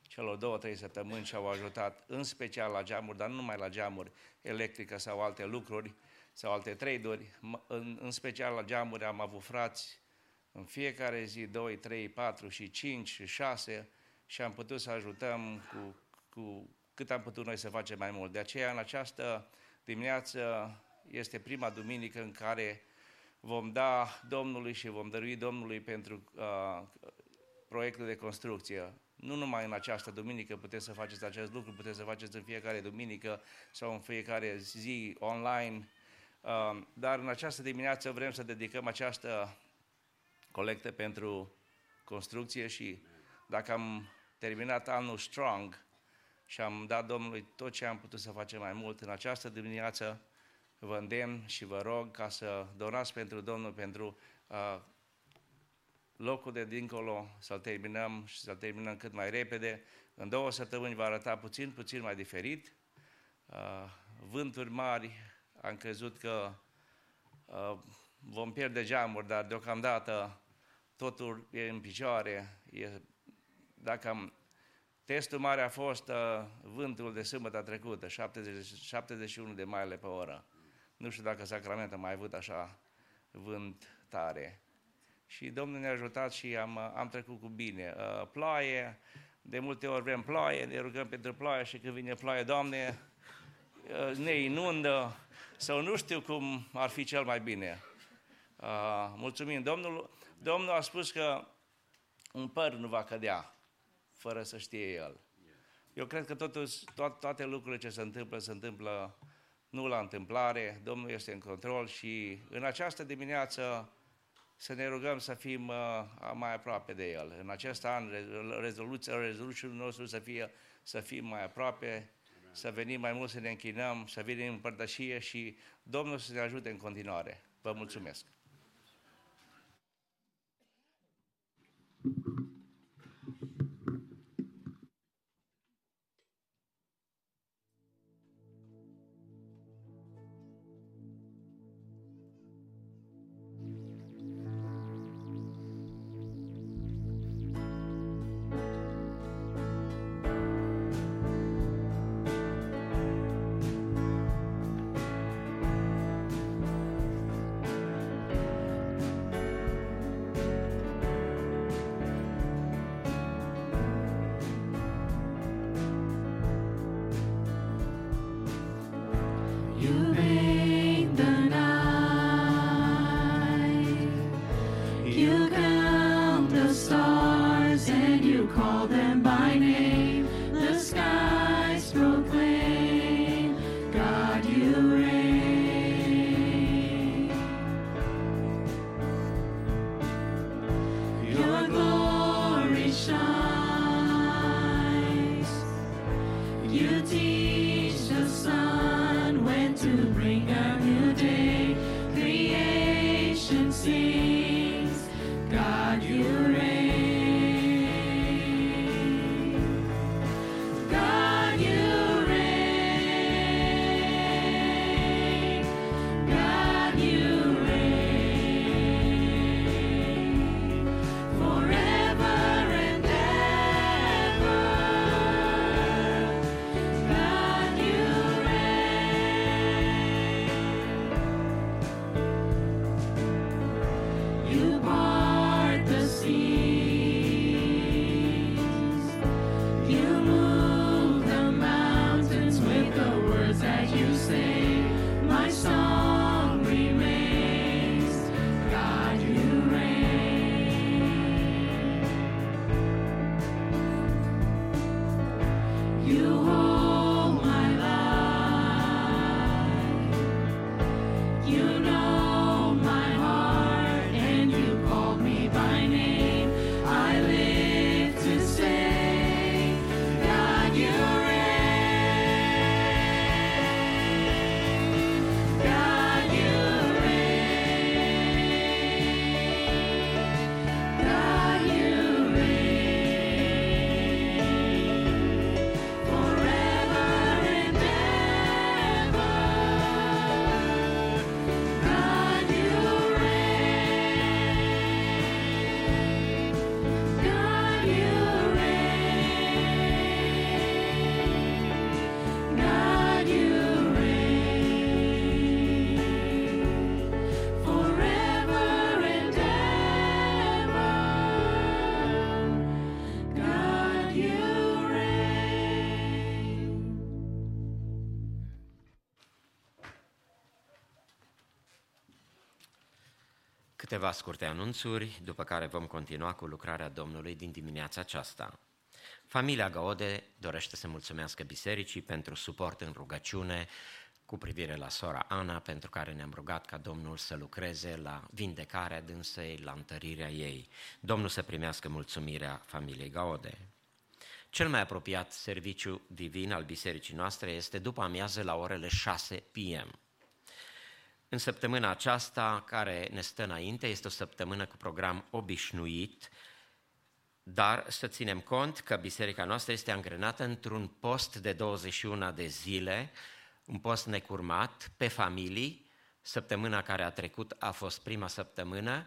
celor două, trei săptămâni și au ajutat, în special la geamuri, dar nu numai la geamuri, electrică sau alte lucruri, sau alte trade-uri, M- în, în special la geamuri am avut frați în fiecare zi, 2, 3, 4 și 5 și 6 și am putut să ajutăm cu, cu cât am putut noi să facem mai mult. De aceea, în această dimineață este prima duminică în care vom da Domnului și vom dărui Domnului pentru uh, proiectul de construcție. Nu numai în această duminică puteți să faceți acest lucru, puteți să faceți în fiecare duminică sau în fiecare zi online, uh, dar în această dimineață vrem să dedicăm această colectă pentru construcție și dacă am terminat anul strong și am dat Domnului tot ce am putut să facem mai mult în această dimineață, vă îndemn și vă rog ca să donați pentru Domnul, pentru uh, locul de dincolo, să-l terminăm și să-l terminăm cât mai repede. În două săptămâni va arăta puțin, puțin mai diferit. Uh, vânturi mari, am crezut că uh, vom pierde geamuri, dar deocamdată totul e în picioare. E, dacă am, testul mare a fost uh, vântul de sâmbătă trecută, 70, 71 de mile pe oră. Nu știu dacă Sacramento a mai avut așa vânt tare. Și Domnul ne-a ajutat și am, am trecut cu bine. Uh, ploaie, de multe ori vrem ploaie, ne rugăm pentru ploaie și când vine ploaie, Doamne, uh, ne inundă sau nu știu cum ar fi cel mai bine. Uh, mulțumim. Domnul, Domnul a spus că un păr nu va cădea fără să știe El. Eu cred că totuși to- toate lucrurile ce se întâmplă, se întâmplă nu la întâmplare, Domnul este în control și în această dimineață să ne rugăm să fim uh, mai aproape de El. În acest an, re- rezoluția, rezoluțiul nostru să fie să fim mai aproape, să venim mai mult să ne închinăm, să venim în părtășie și Domnul să ne ajute în continuare. Vă mulțumesc! Thank Câteva scurte anunțuri, după care vom continua cu lucrarea Domnului din dimineața aceasta. Familia Gaode dorește să mulțumească bisericii pentru suport în rugăciune cu privire la sora Ana, pentru care ne-am rugat ca Domnul să lucreze la vindecarea dânsei, la întărirea ei. Domnul să primească mulțumirea familiei Gaode. Cel mai apropiat serviciu divin al bisericii noastre este după amiază la orele 6 p.m. În săptămâna aceasta care ne stă înainte, este o săptămână cu program obișnuit, dar să ținem cont că biserica noastră este angrenată într-un post de 21 de zile, un post necurmat, pe familii. Săptămâna care a trecut a fost prima săptămână.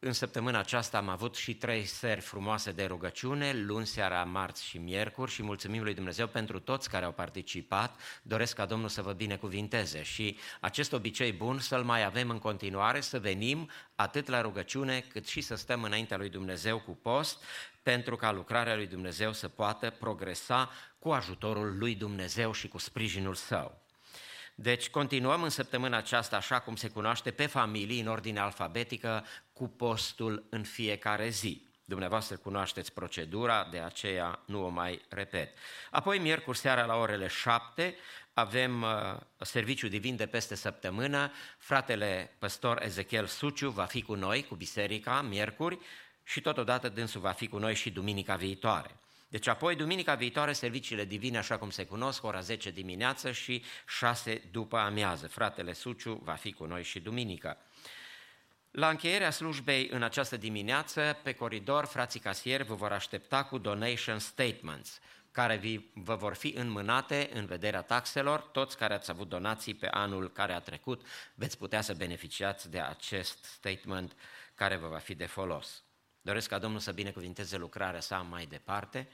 În săptămâna aceasta am avut și trei seri frumoase de rugăciune, luni seara, marți și miercuri și mulțumim lui Dumnezeu pentru toți care au participat. Doresc ca Domnul să vă binecuvinteze și acest obicei bun să-l mai avem în continuare, să venim atât la rugăciune cât și să stăm înaintea lui Dumnezeu cu post, pentru ca lucrarea lui Dumnezeu să poată progresa cu ajutorul lui Dumnezeu și cu sprijinul său. Deci continuăm în săptămâna aceasta, așa cum se cunoaște, pe familii, în ordine alfabetică, cu postul în fiecare zi. Dumneavoastră cunoașteți procedura, de aceea nu o mai repet. Apoi, miercuri seara la orele 7, avem uh, serviciu divin de peste săptămână. Fratele păstor Ezechiel Suciu va fi cu noi, cu biserica, miercuri, și totodată dânsul va fi cu noi și duminica viitoare. Deci apoi, duminica viitoare, serviciile divine, așa cum se cunosc, ora 10 dimineață și 6 după amiază. Fratele Suciu va fi cu noi și duminică. La încheierea slujbei în această dimineață, pe coridor, frații casieri vă vor aștepta cu donation statements, care vi, vă vor fi înmânate în vederea taxelor. Toți care ați avut donații pe anul care a trecut, veți putea să beneficiați de acest statement care vă va fi de folos. Doresc ca Domnul să binecuvinteze lucrarea sa mai departe.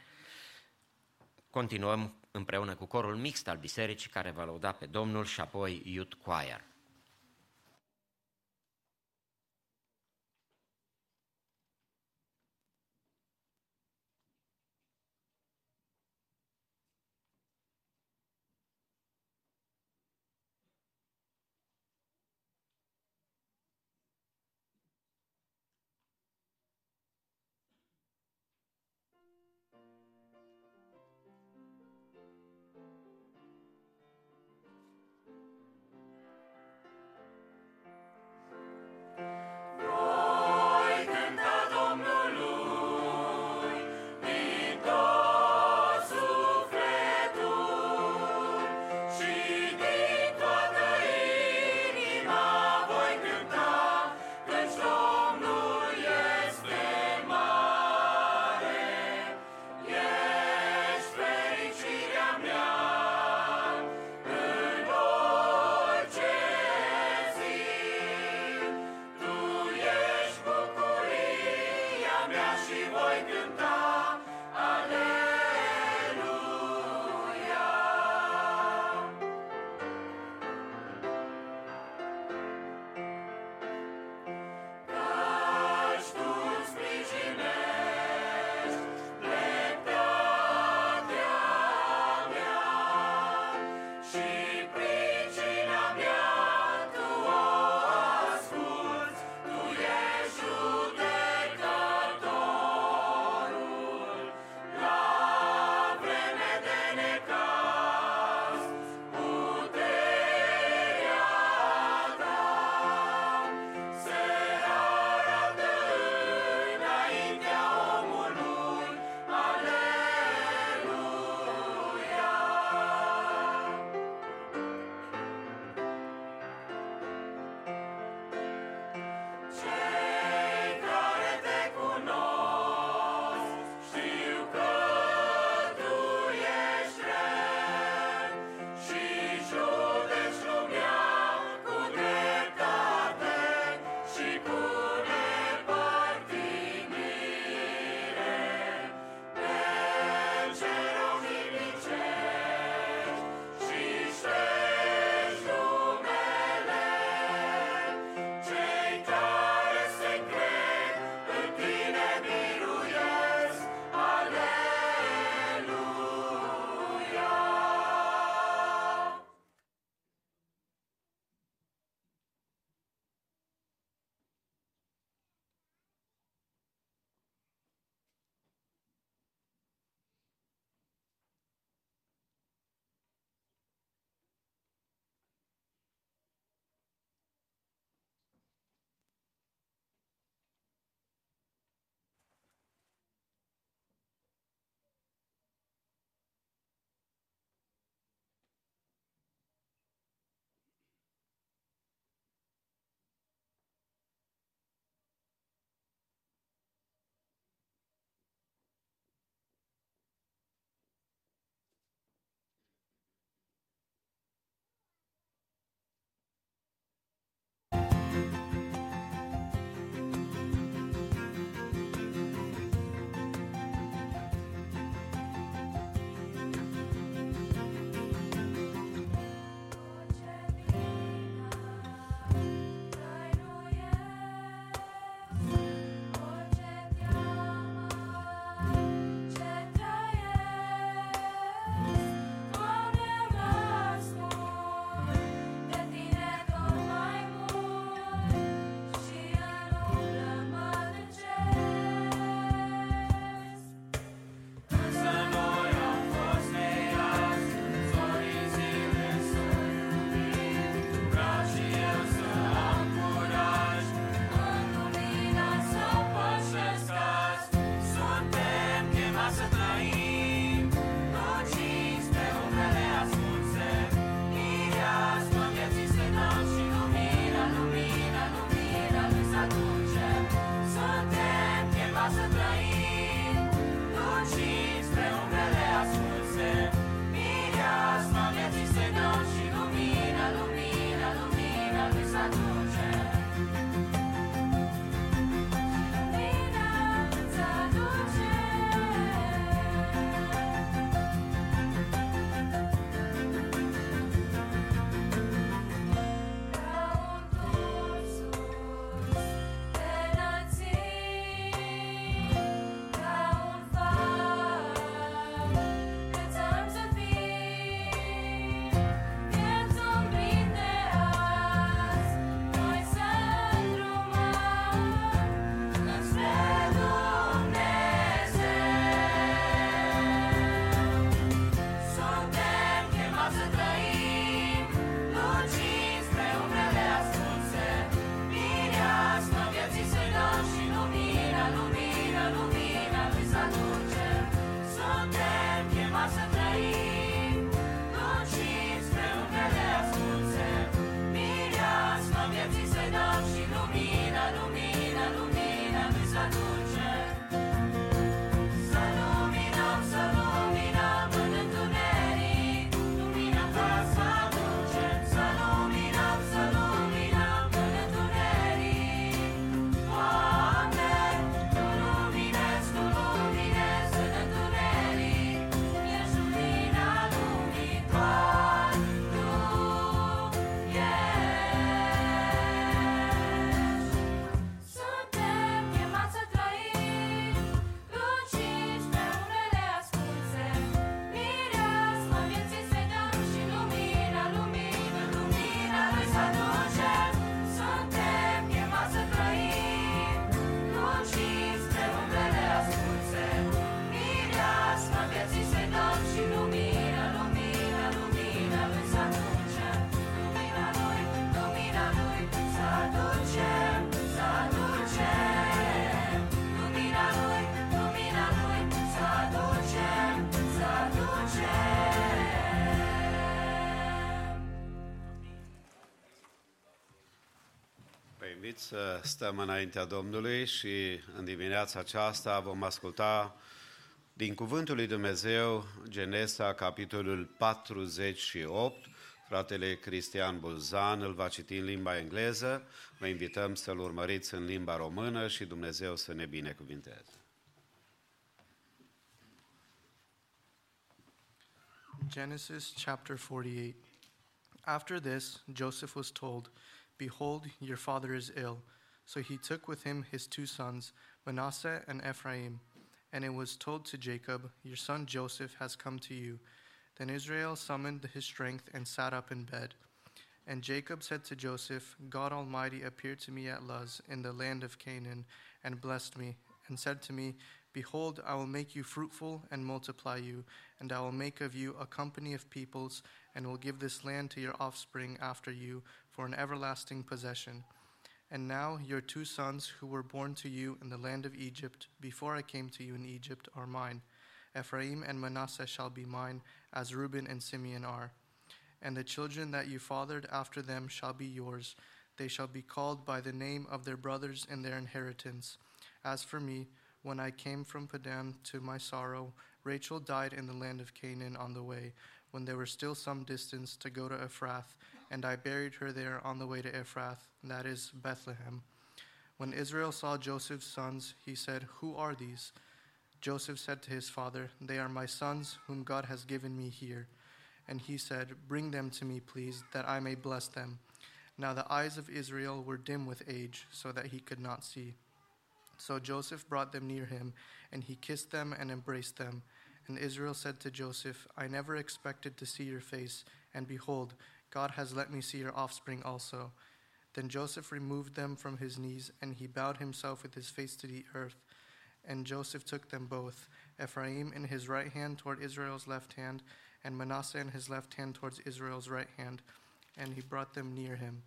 Continuăm împreună cu corul mixt al bisericii care va lăuda pe Domnul și apoi Youth Choir. Stăm înaintea Domnului și în dimineața aceasta vom asculta din Cuvântul lui Dumnezeu, Genesa, capitolul 48. Fratele Cristian Bulzan îl va citi în limba engleză. Vă invităm să-l urmăriți în limba română și Dumnezeu să ne binecuvinteze. Genesis chapter 48. After this, Joseph was told, Behold, your father is ill. So he took with him his two sons, Manasseh and Ephraim. And it was told to Jacob, Your son Joseph has come to you. Then Israel summoned his strength and sat up in bed. And Jacob said to Joseph, God Almighty appeared to me at Luz in the land of Canaan and blessed me, and said to me, Behold, I will make you fruitful and multiply you, and I will make of you a company of peoples, and will give this land to your offspring after you for an everlasting possession. And now your two sons who were born to you in the land of Egypt, before I came to you in Egypt, are mine. Ephraim and Manasseh shall be mine, as Reuben and Simeon are. And the children that you fathered after them shall be yours. They shall be called by the name of their brothers in their inheritance. As for me, when I came from Padan to my sorrow, Rachel died in the land of Canaan on the way, when there was still some distance to go to Ephrath and I buried her there on the way to Ephrath, that is Bethlehem. When Israel saw Joseph's sons, he said, Who are these? Joseph said to his father, They are my sons, whom God has given me here. And he said, Bring them to me, please, that I may bless them. Now the eyes of Israel were dim with age, so that he could not see. So Joseph brought them near him, and he kissed them and embraced them. And Israel said to Joseph, I never expected to see your face, and behold, God has let me see your offspring also. Then Joseph removed them from his knees, and he bowed himself with his face to the earth. And Joseph took them both, Ephraim in his right hand toward Israel's left hand, and Manasseh in his left hand towards Israel's right hand, and he brought them near him.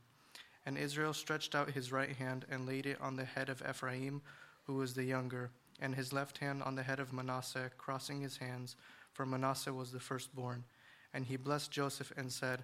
And Israel stretched out his right hand and laid it on the head of Ephraim, who was the younger, and his left hand on the head of Manasseh, crossing his hands, for Manasseh was the firstborn. And he blessed Joseph and said,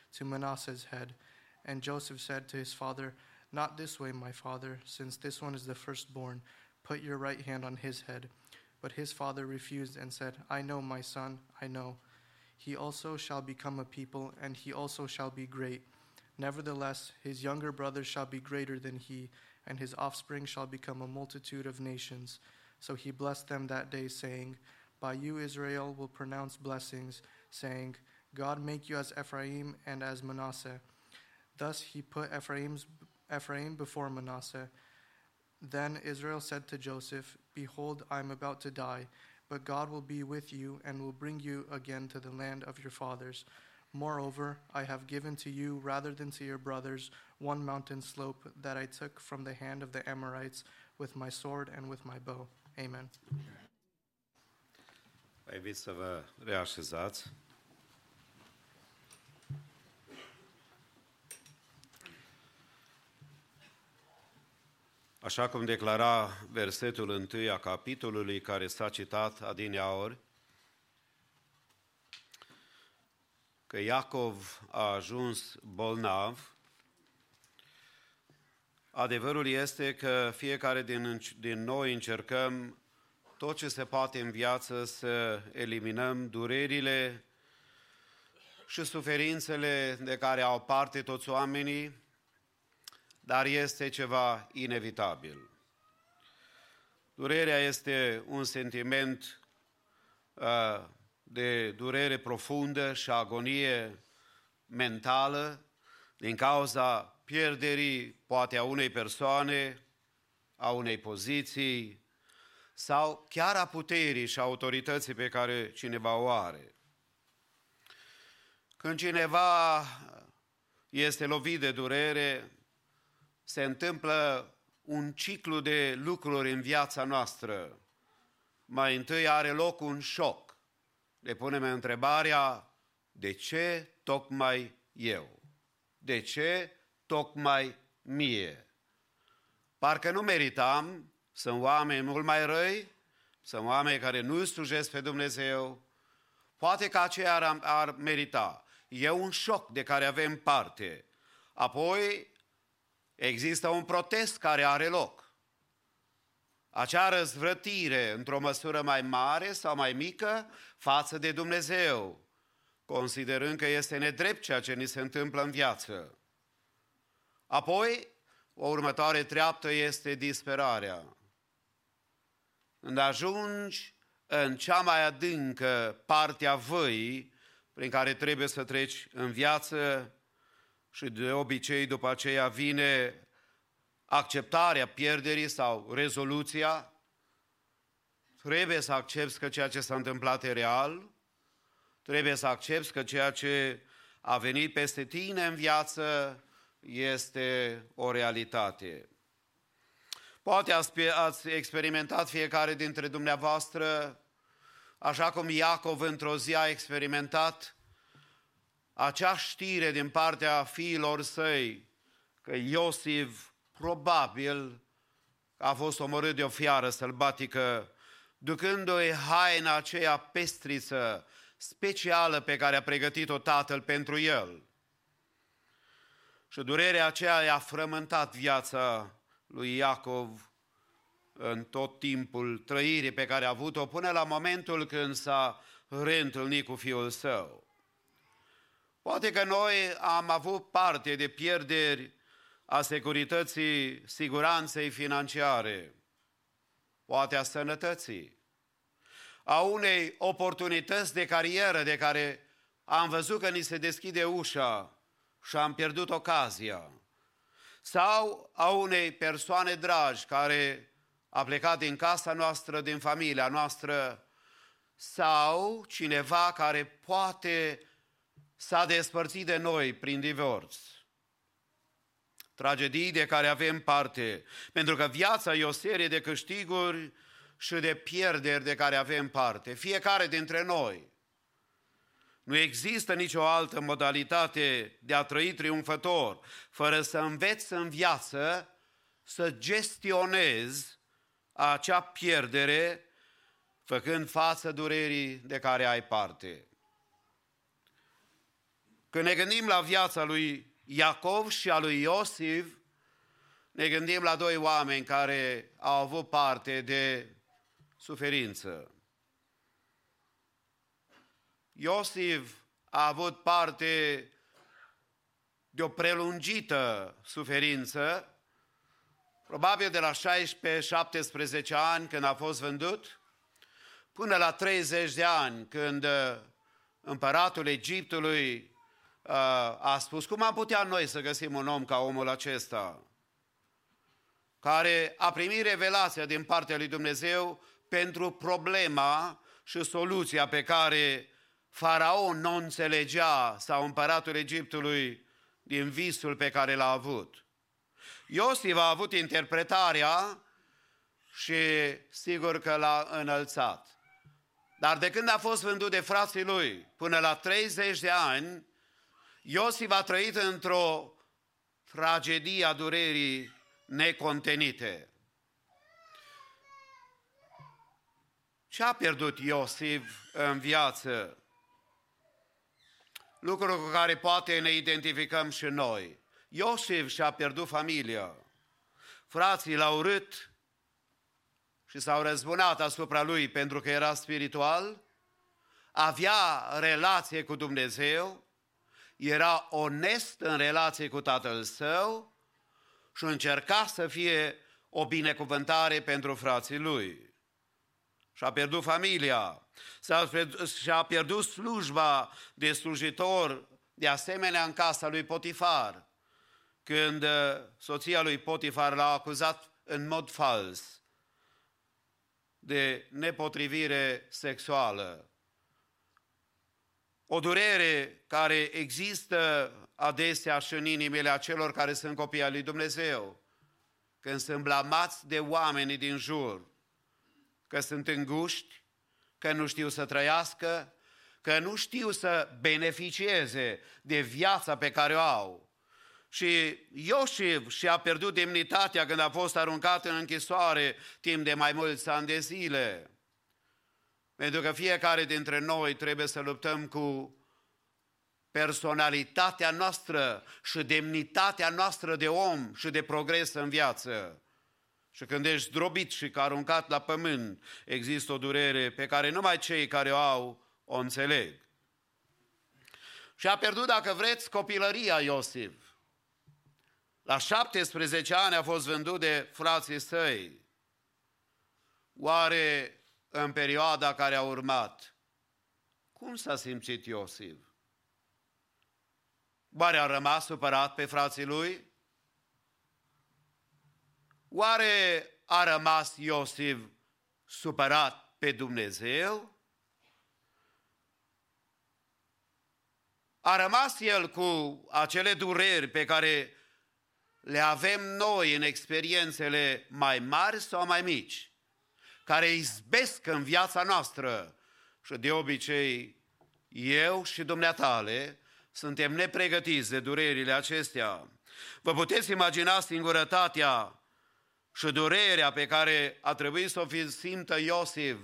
to Manasseh's head. And Joseph said to his father, Not this way, my father, since this one is the firstborn. Put your right hand on his head. But his father refused and said, I know, my son, I know. He also shall become a people, and he also shall be great. Nevertheless, his younger brother shall be greater than he, and his offspring shall become a multitude of nations. So he blessed them that day, saying, By you Israel will pronounce blessings, saying, God make you as Ephraim and as Manasseh. Thus he put Ephraim's, Ephraim before Manasseh. Then Israel said to Joseph, Behold, I am about to die, but God will be with you and will bring you again to the land of your fathers. Moreover, I have given to you, rather than to your brothers, one mountain slope that I took from the hand of the Amorites with my sword and with my bow. Amen. Reașezați. Așa cum declara versetul întâi a capitolului care s-a citat adineaori, că Iacov a ajuns bolnav, adevărul este că fiecare din, din noi încercăm tot ce se poate în viață să eliminăm durerile și suferințele de care au parte toți oamenii, dar este ceva inevitabil. Durerea este un sentiment uh, de durere profundă și agonie mentală din cauza pierderii poate a unei persoane, a unei poziții sau chiar a puterii și autorității pe care cineva o are. Când cineva este lovit de durere, se întâmplă un ciclu de lucruri în viața noastră. Mai întâi are loc un șoc. Le punem întrebarea, de ce tocmai eu? De ce tocmai mie? Parcă nu meritam, sunt oameni mult mai răi, sunt oameni care nu slujesc pe Dumnezeu, poate că aceea ar, ar merita. E un șoc de care avem parte. Apoi există un protest care are loc. Acea răzvrătire, într-o măsură mai mare sau mai mică, față de Dumnezeu, considerând că este nedrept ceea ce ni se întâmplă în viață. Apoi, o următoare treaptă este disperarea. Când ajungi în cea mai adâncă parte a văii prin care trebuie să treci în viață și de obicei după aceea vine acceptarea pierderii sau rezoluția, trebuie să accepti că ceea ce s-a întâmplat e real, trebuie să accepti că ceea ce a venit peste tine în viață este o realitate. Poate ați experimentat fiecare dintre dumneavoastră, așa cum Iacov într-o zi a experimentat acea știre din partea fiilor săi că Iosif probabil a fost omorât de o fiară sălbatică, ducându-i haina aceea pestriță, specială pe care a pregătit-o tatăl pentru el. Și durerea aceea i-a frământat viața lui Iacov în tot timpul trăirii pe care a avut-o, până la momentul când s-a reîntâlnit cu fiul său. Poate că noi am avut parte de pierderi a securității, siguranței financiare, poate a sănătății, a unei oportunități de carieră de care am văzut că ni se deschide ușa și am pierdut ocazia, sau a unei persoane dragi care a plecat din casa noastră, din familia noastră, sau cineva care poate s-a despărțit de noi prin divorț. Tragedii de care avem parte, pentru că viața e o serie de câștiguri și de pierderi de care avem parte, fiecare dintre noi. Nu există nicio altă modalitate de a trăi triumfător fără să înveți în viață să gestionezi acea pierdere făcând față durerii de care ai parte. Când ne gândim la viața lui Iacov și a lui Iosif, ne gândim la doi oameni care au avut parte de suferință. Iosif a avut parte de o prelungită suferință, probabil de la 16-17 ani când a fost vândut, până la 30 de ani când uh, împăratul Egiptului uh, a spus, cum am putea noi să găsim un om ca omul acesta? care a primit revelația din partea lui Dumnezeu pentru problema și soluția pe care Faraon nu înțelegea sau împăratul Egiptului din visul pe care l-a avut. Iosif a avut interpretarea și sigur că l-a înălțat. Dar de când a fost vândut de frații lui până la 30 de ani, Iosif a trăit într-o tragedie a durerii necontenite. Ce a pierdut Iosif în viață? Lucruri cu care poate ne identificăm și noi. Iosif și-a pierdut familia. Frații l-au urât și s-au răzbunat asupra lui pentru că era spiritual, avea relație cu Dumnezeu, era onest în relație cu tatăl său și încerca să fie o binecuvântare pentru frații lui. Și-a pierdut familia, și-a pierdut slujba de slujitor, de asemenea în casa lui Potifar, când uh, soția lui Potifar l-a acuzat în mod fals de nepotrivire sexuală. O durere care există adesea și în inimile acelor care sunt copii al lui Dumnezeu, când sunt blamați de oamenii din jur, că sunt înguști, că nu știu să trăiască, că nu știu să beneficieze de viața pe care o au. Și Iosif și-a pierdut demnitatea când a fost aruncat în închisoare timp de mai mulți ani de zile. Pentru că fiecare dintre noi trebuie să luptăm cu personalitatea noastră și demnitatea noastră de om și de progres în viață. Și când ești drobit și aruncat la pământ, există o durere pe care numai cei care o au o înțeleg. Și a pierdut, dacă vreți, copilăria Iosif. La 17 ani a fost vândut de frații săi. Oare în perioada care a urmat, cum s-a simțit Iosif? Oare a rămas supărat pe frații lui? Oare a rămas Iosif supărat pe Dumnezeu? A rămas el cu acele dureri pe care le avem noi în experiențele mai mari sau mai mici, care izbesc în viața noastră și de obicei eu și dumneatale suntem nepregătiți de durerile acestea. Vă puteți imagina singurătatea și durerea pe care a trebuit să o fi simtă Iosif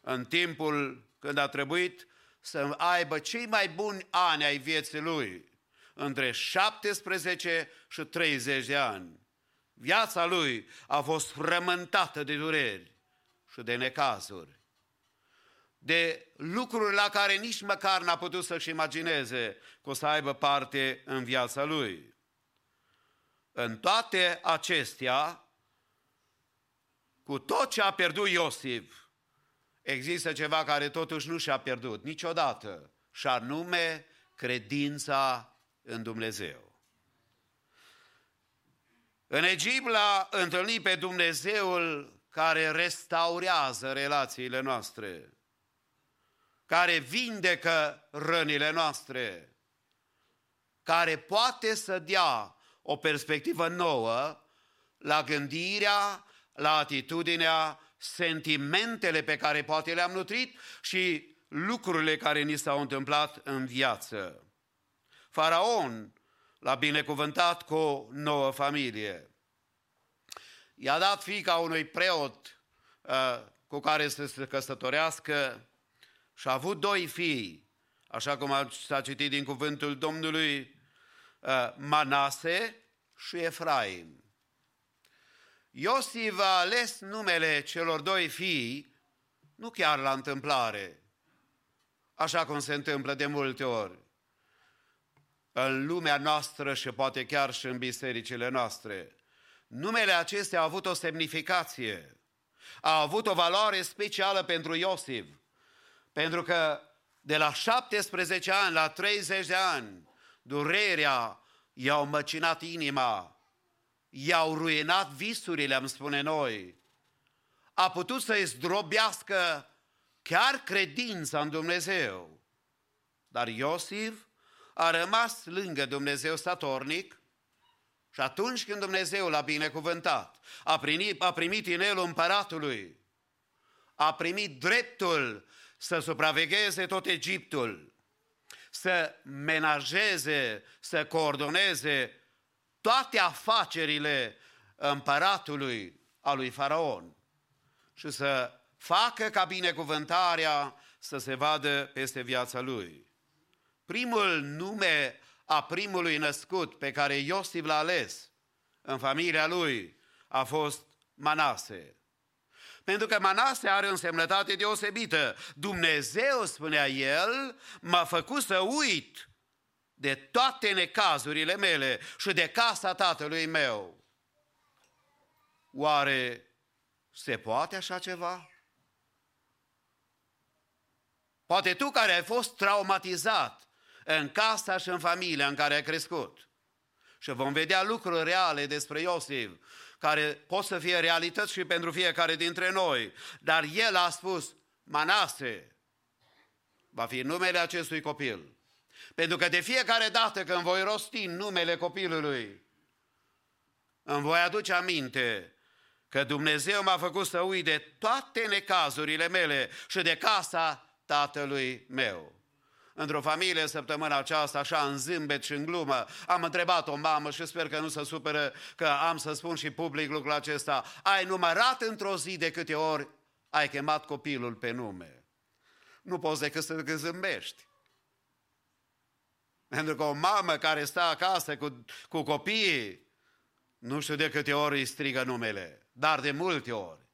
în timpul când a trebuit să aibă cei mai buni ani ai vieții lui între 17 și 30 de ani. Viața lui a fost frământată de dureri și de necazuri, de lucruri la care nici măcar n-a putut să-și imagineze că o să aibă parte în viața lui. În toate acestea, cu tot ce a pierdut Iosif, există ceva care totuși nu și-a pierdut niciodată, și anume credința în Dumnezeu. În Egipt l-a întâlnit pe Dumnezeul care restaurează relațiile noastre, care vindecă rănile noastre, care poate să dea o perspectivă nouă la gândirea, la atitudinea, sentimentele pe care poate le-am nutrit și lucrurile care ni s-au întâmplat în viață. Faraon l-a binecuvântat cu o nouă familie. I-a dat fica unui preot uh, cu care să se căsătorească și a avut doi fii, așa cum s-a citit din cuvântul Domnului, uh, Manase și Efraim. Iosif a ales numele celor doi fii, nu chiar la întâmplare, așa cum se întâmplă de multe ori în lumea noastră și poate chiar și în bisericile noastre. Numele acestea a avut o semnificație, a avut o valoare specială pentru Iosif, pentru că de la 17 ani la 30 de ani, durerea i-au măcinat inima, i-au ruinat visurile, am spune noi. A putut să-i zdrobească chiar credința în Dumnezeu. Dar Iosif a rămas lângă Dumnezeu statornic și atunci când Dumnezeu l-a binecuvântat, a primit, a primit inelul împăratului, a primit dreptul să supravegheze tot Egiptul, să menajeze, să coordoneze toate afacerile împăratului a lui Faraon și să facă ca binecuvântarea să se vadă peste viața lui. Primul nume a primului născut pe care Iosif l-a ales în familia lui a fost Manase. Pentru că Manase are o însemnătate deosebită. Dumnezeu, spunea el, m-a făcut să uit de toate necazurile mele și de casa tatălui meu. Oare se poate așa ceva? Poate tu care ai fost traumatizat în casa și în familia în care ai crescut. Și vom vedea lucruri reale despre Iosif, care pot să fie realități și pentru fiecare dintre noi. Dar el a spus, Manase, va fi numele acestui copil. Pentru că de fiecare dată când voi rosti numele copilului, îmi voi aduce aminte că Dumnezeu m-a făcut să uit de toate necazurile mele și de casa tatălui meu. Într-o familie săptămâna aceasta, așa în zâmbet și în glumă, am întrebat o mamă și sper că nu se supără că am să spun și public lucrul acesta. Ai numărat într-o zi de câte ori ai chemat copilul pe nume. Nu poți decât să zâmbești. Pentru că o mamă care stă acasă cu, cu copiii, nu știu de câte ori îi strigă numele, dar de multe ori.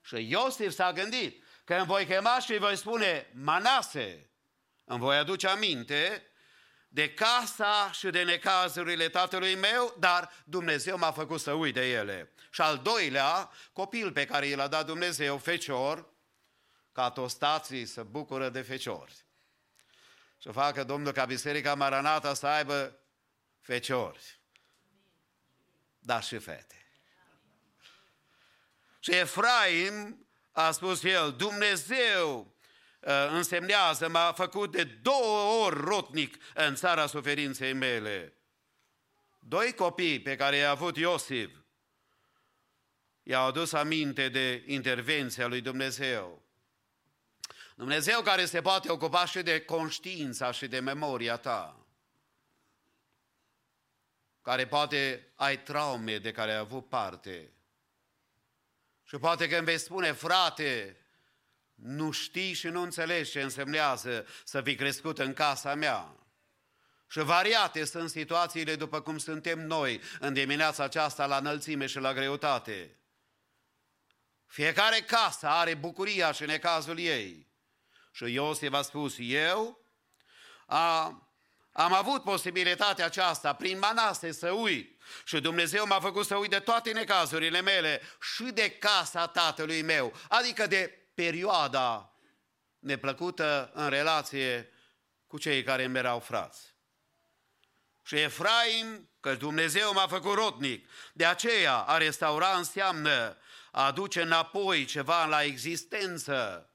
Și Iosif s-a gândit că îmi voi chema și îi voi spune Manase, îmi voi aduce aminte de casa și de necazurile tatălui meu, dar Dumnezeu m-a făcut să uit de ele. Și al doilea, copil pe care i-l-a dat Dumnezeu, fecior, ca tostații să bucură de feciori. Să facă Domnul ca Biserica Maranata să aibă feciori, dar și fete. Și Efraim a spus el, Dumnezeu uh, însemnează, m-a făcut de două ori rotnic în țara suferinței mele. Doi copii pe care i-a avut Iosif i-au adus aminte de intervenția lui Dumnezeu. Dumnezeu care se poate ocupa și de conștiința și de memoria ta. Care poate ai traume de care ai avut parte. Și poate că îmi vei spune, frate, nu știi și nu înțelegi ce însemnează să fi crescut în casa mea. Și variate sunt situațiile după cum suntem noi în dimineața aceasta la înălțime și la greutate. Fiecare casă are bucuria și necazul ei. Și Iosif a spus, eu a, am avut posibilitatea aceasta prin Manase să uit și Dumnezeu m-a făcut să uit de toate necazurile mele și de casa tatălui meu, adică de perioada neplăcută în relație cu cei care îmi erau frați. Și Efraim, că Dumnezeu m-a făcut rotnic, de aceea a restaura înseamnă a aduce înapoi ceva la existență,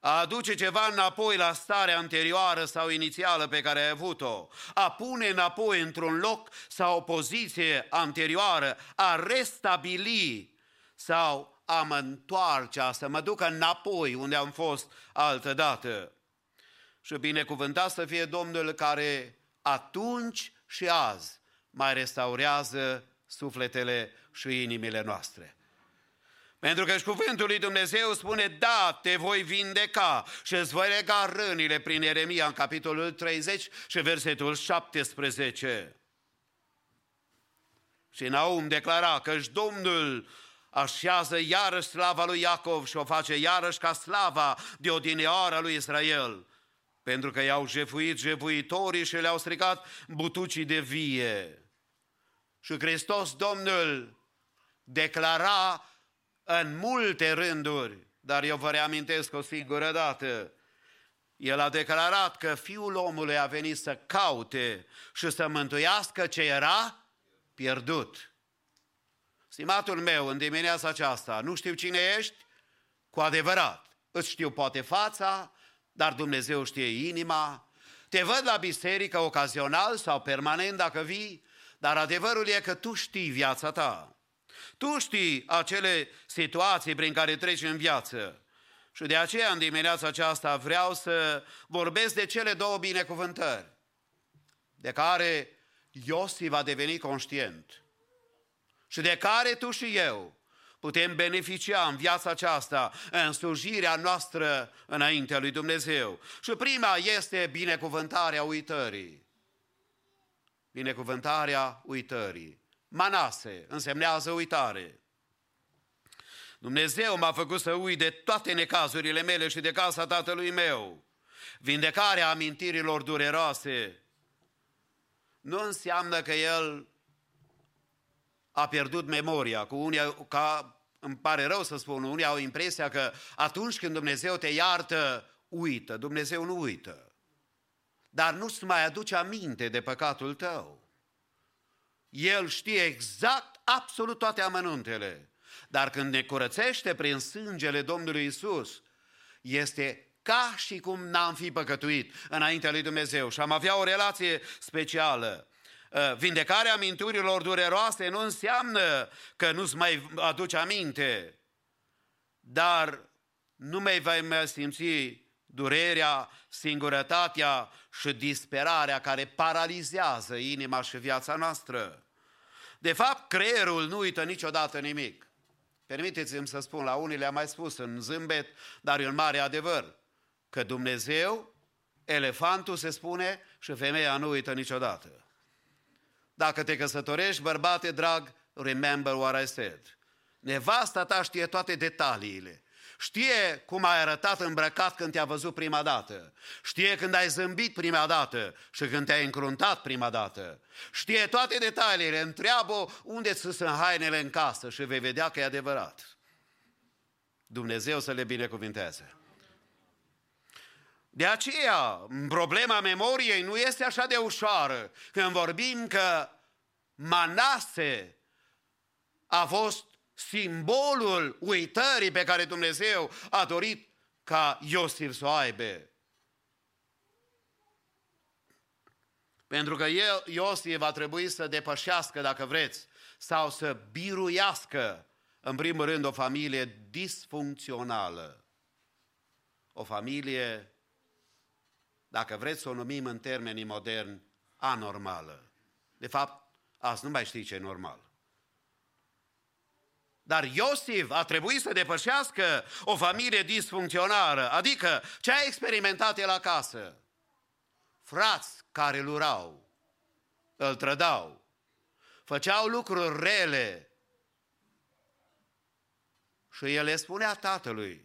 a aduce ceva înapoi la starea anterioară sau inițială pe care ai avut-o, a pune înapoi într-un loc sau o poziție anterioară, a restabili sau a mă întoarce, să mă duc înapoi unde am fost altă dată. Și binecuvântat să fie Domnul care atunci și azi mai restaurează sufletele și inimile noastre. Pentru că și cuvântul lui Dumnezeu spune, da, te voi vindeca și îți voi lega rănile prin Eremia în capitolul 30 și versetul 17. Și Naum declara că și Domnul așează iarăși slava lui Iacov și o face iarăși ca slava de odineoară lui Israel, pentru că i-au jefuit jefuitorii și le-au stricat butucii de vie. Și Hristos Domnul declara în multe rânduri, dar eu vă reamintesc o singură dată, el a declarat că Fiul omului a venit să caute și să mântuiască ce era pierdut. Stimatul meu, în dimineața aceasta, nu știu cine ești, cu adevărat. Îți știu poate fața, dar Dumnezeu știe inima. Te văd la biserică ocazional sau permanent dacă vii, dar adevărul e că tu știi viața ta. Tu știi acele situații prin care treci în viață. Și de aceea în dimineața aceasta vreau să vorbesc de cele două binecuvântări de care Iosif va deveni conștient și de care tu și eu putem beneficia în viața aceasta, în slujirea noastră înaintea lui Dumnezeu. Și prima este binecuvântarea uitării. Binecuvântarea uitării. Manase însemnează uitare. Dumnezeu m-a făcut să uit de toate necazurile mele și de casa tatălui meu. Vindecarea amintirilor dureroase nu înseamnă că el a pierdut memoria. Cu unii, ca, îmi pare rău să spun, unii au impresia că atunci când Dumnezeu te iartă, uită. Dumnezeu nu uită. Dar nu-ți mai aduce aminte de păcatul tău. El știe exact, absolut toate amănuntele. Dar când ne curățește prin sângele Domnului Isus, este ca și cum n-am fi păcătuit înaintea lui Dumnezeu și am avea o relație specială. Uh, vindecarea minturilor dureroase nu înseamnă că nu-ți mai aduce aminte, dar nu mai vei mai simți durerea, singurătatea și disperarea care paralizează inima și viața noastră. De fapt, creierul nu uită niciodată nimic. Permiteți-mi să spun, la unii le-am mai spus în zâmbet, dar e un mare adevăr, că Dumnezeu, elefantul se spune și femeia nu uită niciodată. Dacă te căsătorești, bărbate drag, remember what I said. Nevasta ta știe toate detaliile. Știe cum ai arătat îmbrăcat când te-a văzut prima dată. Știe când ai zâmbit prima dată și când te-ai încruntat prima dată. Știe toate detaliile. Întreabă unde sunt hainele în casă și vei vedea că e adevărat. Dumnezeu să le binecuvinteze. De aceea, problema memoriei nu este așa de ușoară. Când vorbim că Manase a fost simbolul uitării pe care Dumnezeu a dorit ca Iosif să o aibă. Pentru că el, Iosif va trebui să depășească, dacă vreți, sau să biruiască, în primul rând, o familie disfuncțională. O familie dacă vreți să o numim în termenii moderni, anormală. De fapt, azi nu mai știi ce e normal. Dar Iosif a trebuit să depășească o familie disfuncțională, adică ce a experimentat el acasă. Frați care îl urau, îl trădau, făceau lucruri rele. Și el le spunea tatălui,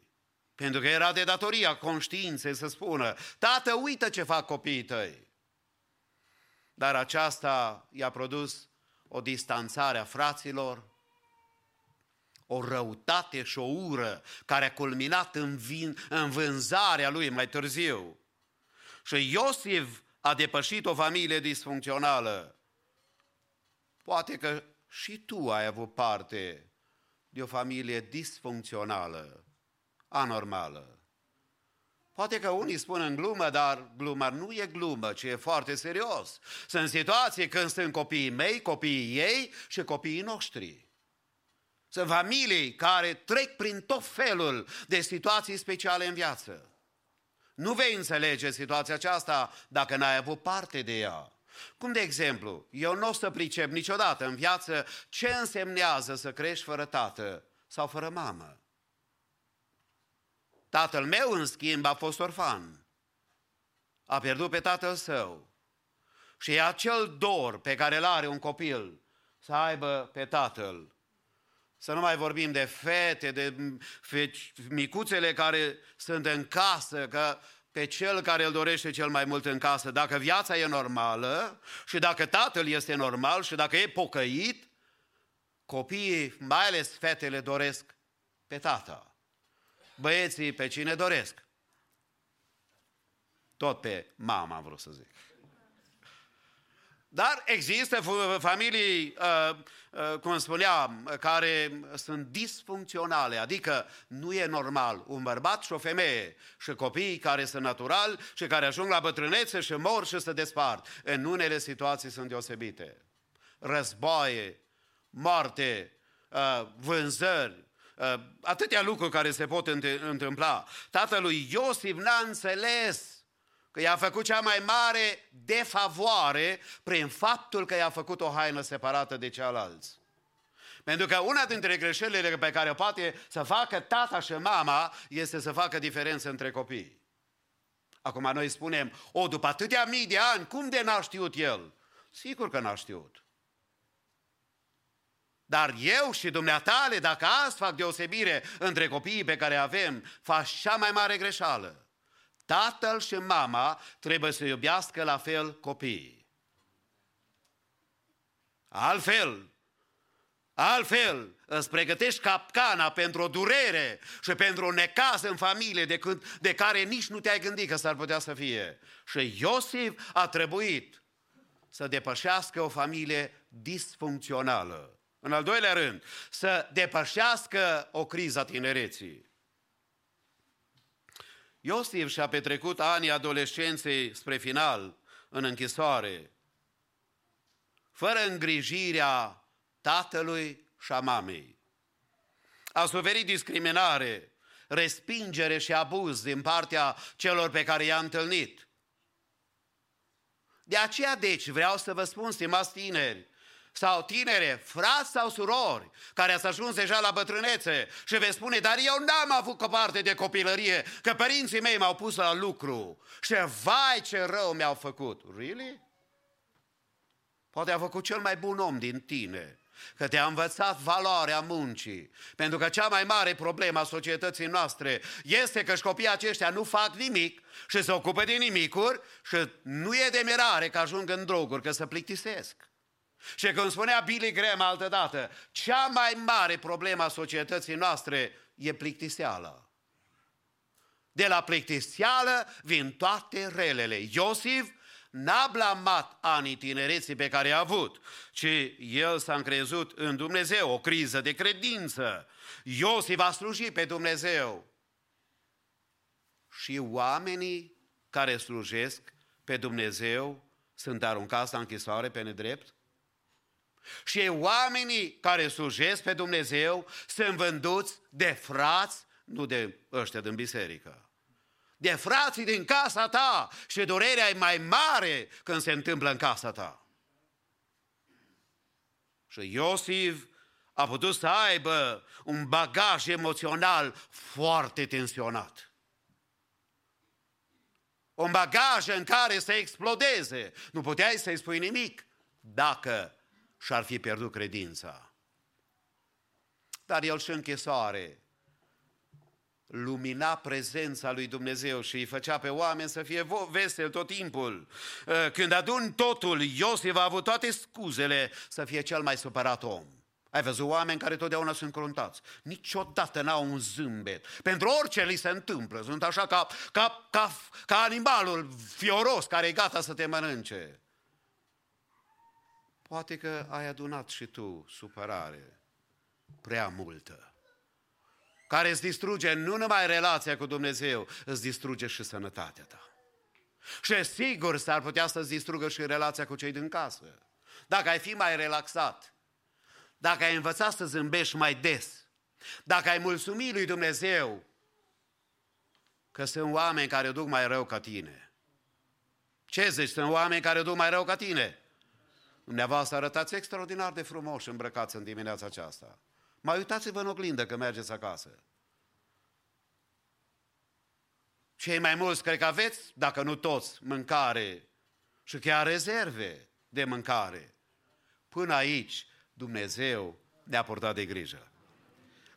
pentru că era de datoria conștiinței să spună, tată, uită ce fac copiii tăi. Dar aceasta i-a produs o distanțare a fraților, o răutate și o ură care a culminat în, vin, în vânzarea lui mai târziu. Și Iosif a depășit o familie disfuncțională. Poate că și tu ai avut parte de o familie disfuncțională anormală. Poate că unii spun în glumă, dar gluma nu e glumă, ci e foarte serios. Sunt situații când sunt copiii mei, copiii ei și copiii noștri. Sunt familii care trec prin tot felul de situații speciale în viață. Nu vei înțelege situația aceasta dacă n-ai avut parte de ea. Cum de exemplu, eu nu o să pricep niciodată în viață ce însemnează să crești fără tată sau fără mamă. Tatăl meu, în schimb, a fost orfan. A pierdut pe tatăl său. Și e acel dor pe care îl are un copil să aibă pe tatăl. Să nu mai vorbim de fete, de micuțele care sunt în casă, că pe cel care îl dorește cel mai mult în casă, dacă viața e normală și dacă tatăl este normal și dacă e pocăit, copiii, mai ales fetele, doresc pe tata băieții pe cine doresc. Tot pe mama, am vrut să zic. Dar există fu- familii, uh, uh, cum spuneam, care sunt disfuncționale, adică nu e normal un bărbat și o femeie și copiii care sunt natural și care ajung la bătrânețe și mor și se despart. În unele situații sunt deosebite. Războaie, moarte, uh, vânzări, uh, atâtea lucruri care se pot înt- întâmpla. Tatălui Iosif n-a înțeles că i-a făcut cea mai mare defavoare prin faptul că i-a făcut o haină separată de cealalți. Pentru că una dintre greșelile pe care o poate să facă tata și mama este să facă diferență între copii. Acum noi spunem, o, după atâtea mii de ani, cum de n-a știut el? Sigur că n-a știut. Dar eu și dumneatale, dacă azi fac deosebire între copiii pe care avem, faci cea mai mare greșeală. Tatăl și mama trebuie să iubească la fel copiii. Altfel, altfel îți pregătești capcana pentru o durere și pentru un necaz în familie de, când, de care nici nu te-ai gândit că s-ar putea să fie. Și Iosif a trebuit să depășească o familie disfuncțională. În al doilea rând, să depășească o criză a tinereții. Iosif și-a petrecut anii adolescenței spre final în închisoare, fără îngrijirea tatălui și a mamei. A suferit discriminare, respingere și abuz din partea celor pe care i-a întâlnit. De aceea, deci, vreau să vă spun, stimați tineri, sau tinere, frați sau surori, care ați ajuns deja la bătrânețe și veți spune, dar eu n-am avut o parte de copilărie, că părinții mei m-au pus la lucru și vai ce rău mi-au făcut. Really? Poate a făcut cel mai bun om din tine, că te-a învățat valoarea muncii. Pentru că cea mai mare problemă a societății noastre este că copiii aceștia nu fac nimic și se ocupă de nimicuri și nu e de mirare că ajung în droguri, că se plictisesc. Și cum spunea Billy Graham altădată, cea mai mare problemă a societății noastre e plictiseala. De la plictiseală vin toate relele. Iosif n-a blamat anii tinereții pe care a avut, ci el s-a încrezut în Dumnezeu, o criză de credință. Iosif a slujit pe Dumnezeu. Și oamenii care slujesc pe Dumnezeu sunt aruncați la închisoare pe nedrept? Și oamenii care slujesc pe Dumnezeu sunt vânduți de frați, nu de ăștia din biserică. De frații din casa ta și durerea e mai mare când se întâmplă în casa ta. Și Iosif a putut să aibă un bagaj emoțional foarte tensionat. Un bagaj în care să explodeze. Nu puteai să-i spui nimic dacă și-ar fi pierdut credința. Dar el și închisoare lumina prezența lui Dumnezeu și îi făcea pe oameni să fie vesel tot timpul. Ă, când adun totul, Iosif a avut toate scuzele să fie cel mai supărat om. Ai văzut oameni care totdeauna sunt cruntați. Niciodată n-au un zâmbet. Pentru orice li se întâmplă. Sunt așa ca, ca, ca, ca animalul fioros care e gata să te mănânce. Poate că ai adunat și tu supărare prea multă, care îți distruge nu numai relația cu Dumnezeu, îți distruge și sănătatea ta. Și sigur s-ar putea să-ți distrugă și relația cu cei din casă. Dacă ai fi mai relaxat, dacă ai învățat să zâmbești mai des, dacă ai mulțumit lui Dumnezeu că sunt oameni care o duc mai rău ca tine. Ce zici? Sunt oameni care o duc mai rău ca tine. Dumneavoastră arătați extraordinar de frumos îmbrăcați în dimineața aceasta. Mai uitați-vă în oglindă că mergeți acasă. Cei mai mulți cred că aveți, dacă nu toți, mâncare și chiar rezerve de mâncare. Până aici Dumnezeu ne-a purtat de grijă.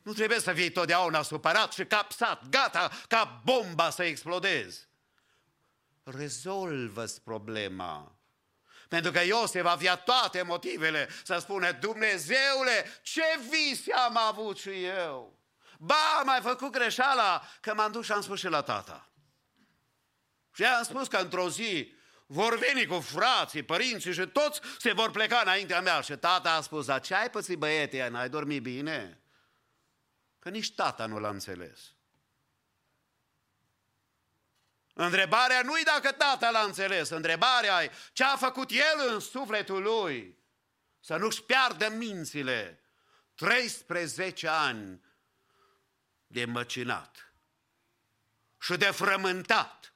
Nu trebuie să fii totdeauna supărat și capsat, gata ca bomba să explodezi. Rezolvă-ți problema pentru că Iosef avea toate motivele să spune, Dumnezeule, ce vise am avut și eu. Ba, am mai făcut greșeala că m-am dus și am spus și la tata. Și am spus că într-o zi vor veni cu frații, părinții și toți se vor pleca înaintea mea. Și tata a spus, dar ce ai pățit băiete, n-ai dormit bine? Că nici tata nu l-a înțeles. Întrebarea nu-i dacă tata l-a înțeles, întrebarea e ce a făcut el în sufletul lui. Să nu-și piardă mințile. 13 ani de măcinat și de frământat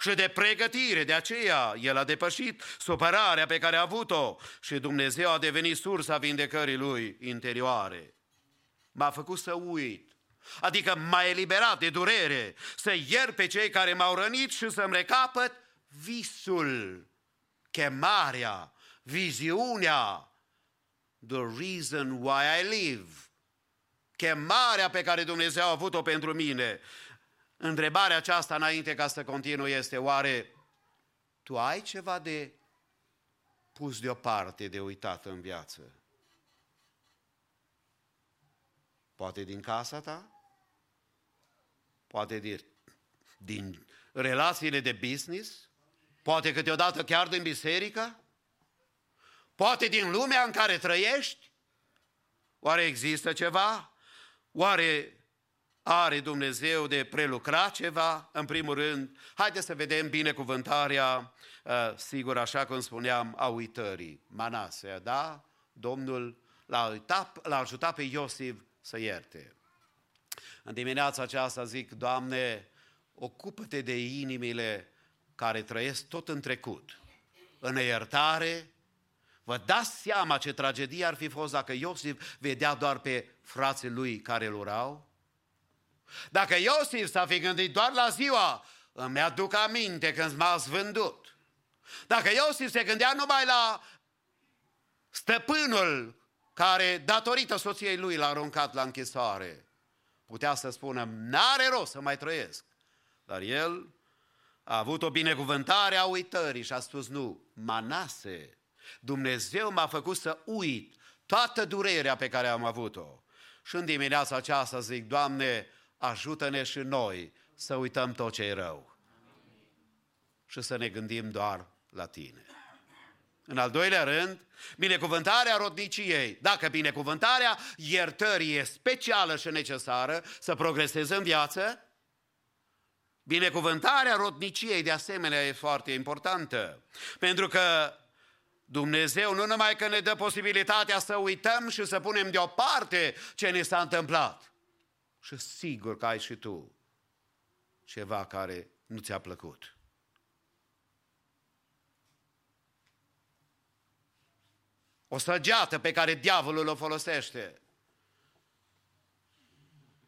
și de pregătire. De aceea el a depășit supărarea pe care a avut-o și Dumnezeu a devenit sursa vindecării lui interioare. M-a făcut să uit Adică m-a eliberat de durere, să iert pe cei care m-au rănit și să-mi recapăt visul, chemarea, viziunea, the reason why I live, chemarea pe care Dumnezeu a avut-o pentru mine. Întrebarea aceasta înainte ca să continui este, oare tu ai ceva de pus deoparte, de uitat în viață? Poate din casa ta? Poate din, din relațiile de business? Poate câteodată chiar din biserică? Poate din lumea în care trăiești? Oare există ceva? Oare are Dumnezeu de prelucrat ceva? În primul rând, haideți să vedem binecuvântarea, uh, sigur, așa cum spuneam, a uitării. Manase, da? Domnul l-a, uitat, l-a ajutat pe Iosif să ierte. În dimineața aceasta zic, Doamne, ocupă-te de inimile care trăiesc tot în trecut, în iertare, Vă dați seama ce tragedie ar fi fost dacă Iosif vedea doar pe frații lui care îl urau? Dacă Iosif s-a fi gândit doar la ziua, îmi aduc aminte când m-ați vândut. Dacă Iosif se gândea numai la stăpânul care, datorită soției lui, l-a aruncat la închisoare, putea să spună, n-are rost să mai trăiesc. Dar el a avut o binecuvântare a uitării și a spus, nu, Manase, Dumnezeu m-a făcut să uit toată durerea pe care am avut-o. Și în dimineața aceasta zic, Doamne, ajută-ne și noi să uităm tot ce e rău. Și să ne gândim doar la Tine. În al doilea rând, binecuvântarea rodniciei. Dacă binecuvântarea iertării e specială și necesară să progreseze în viață, binecuvântarea rodniciei de asemenea e foarte importantă. Pentru că Dumnezeu nu numai că ne dă posibilitatea să uităm și să punem deoparte ce ne s-a întâmplat. Și sigur că ai și tu ceva care nu ți-a plăcut. O săgeată pe care diavolul o folosește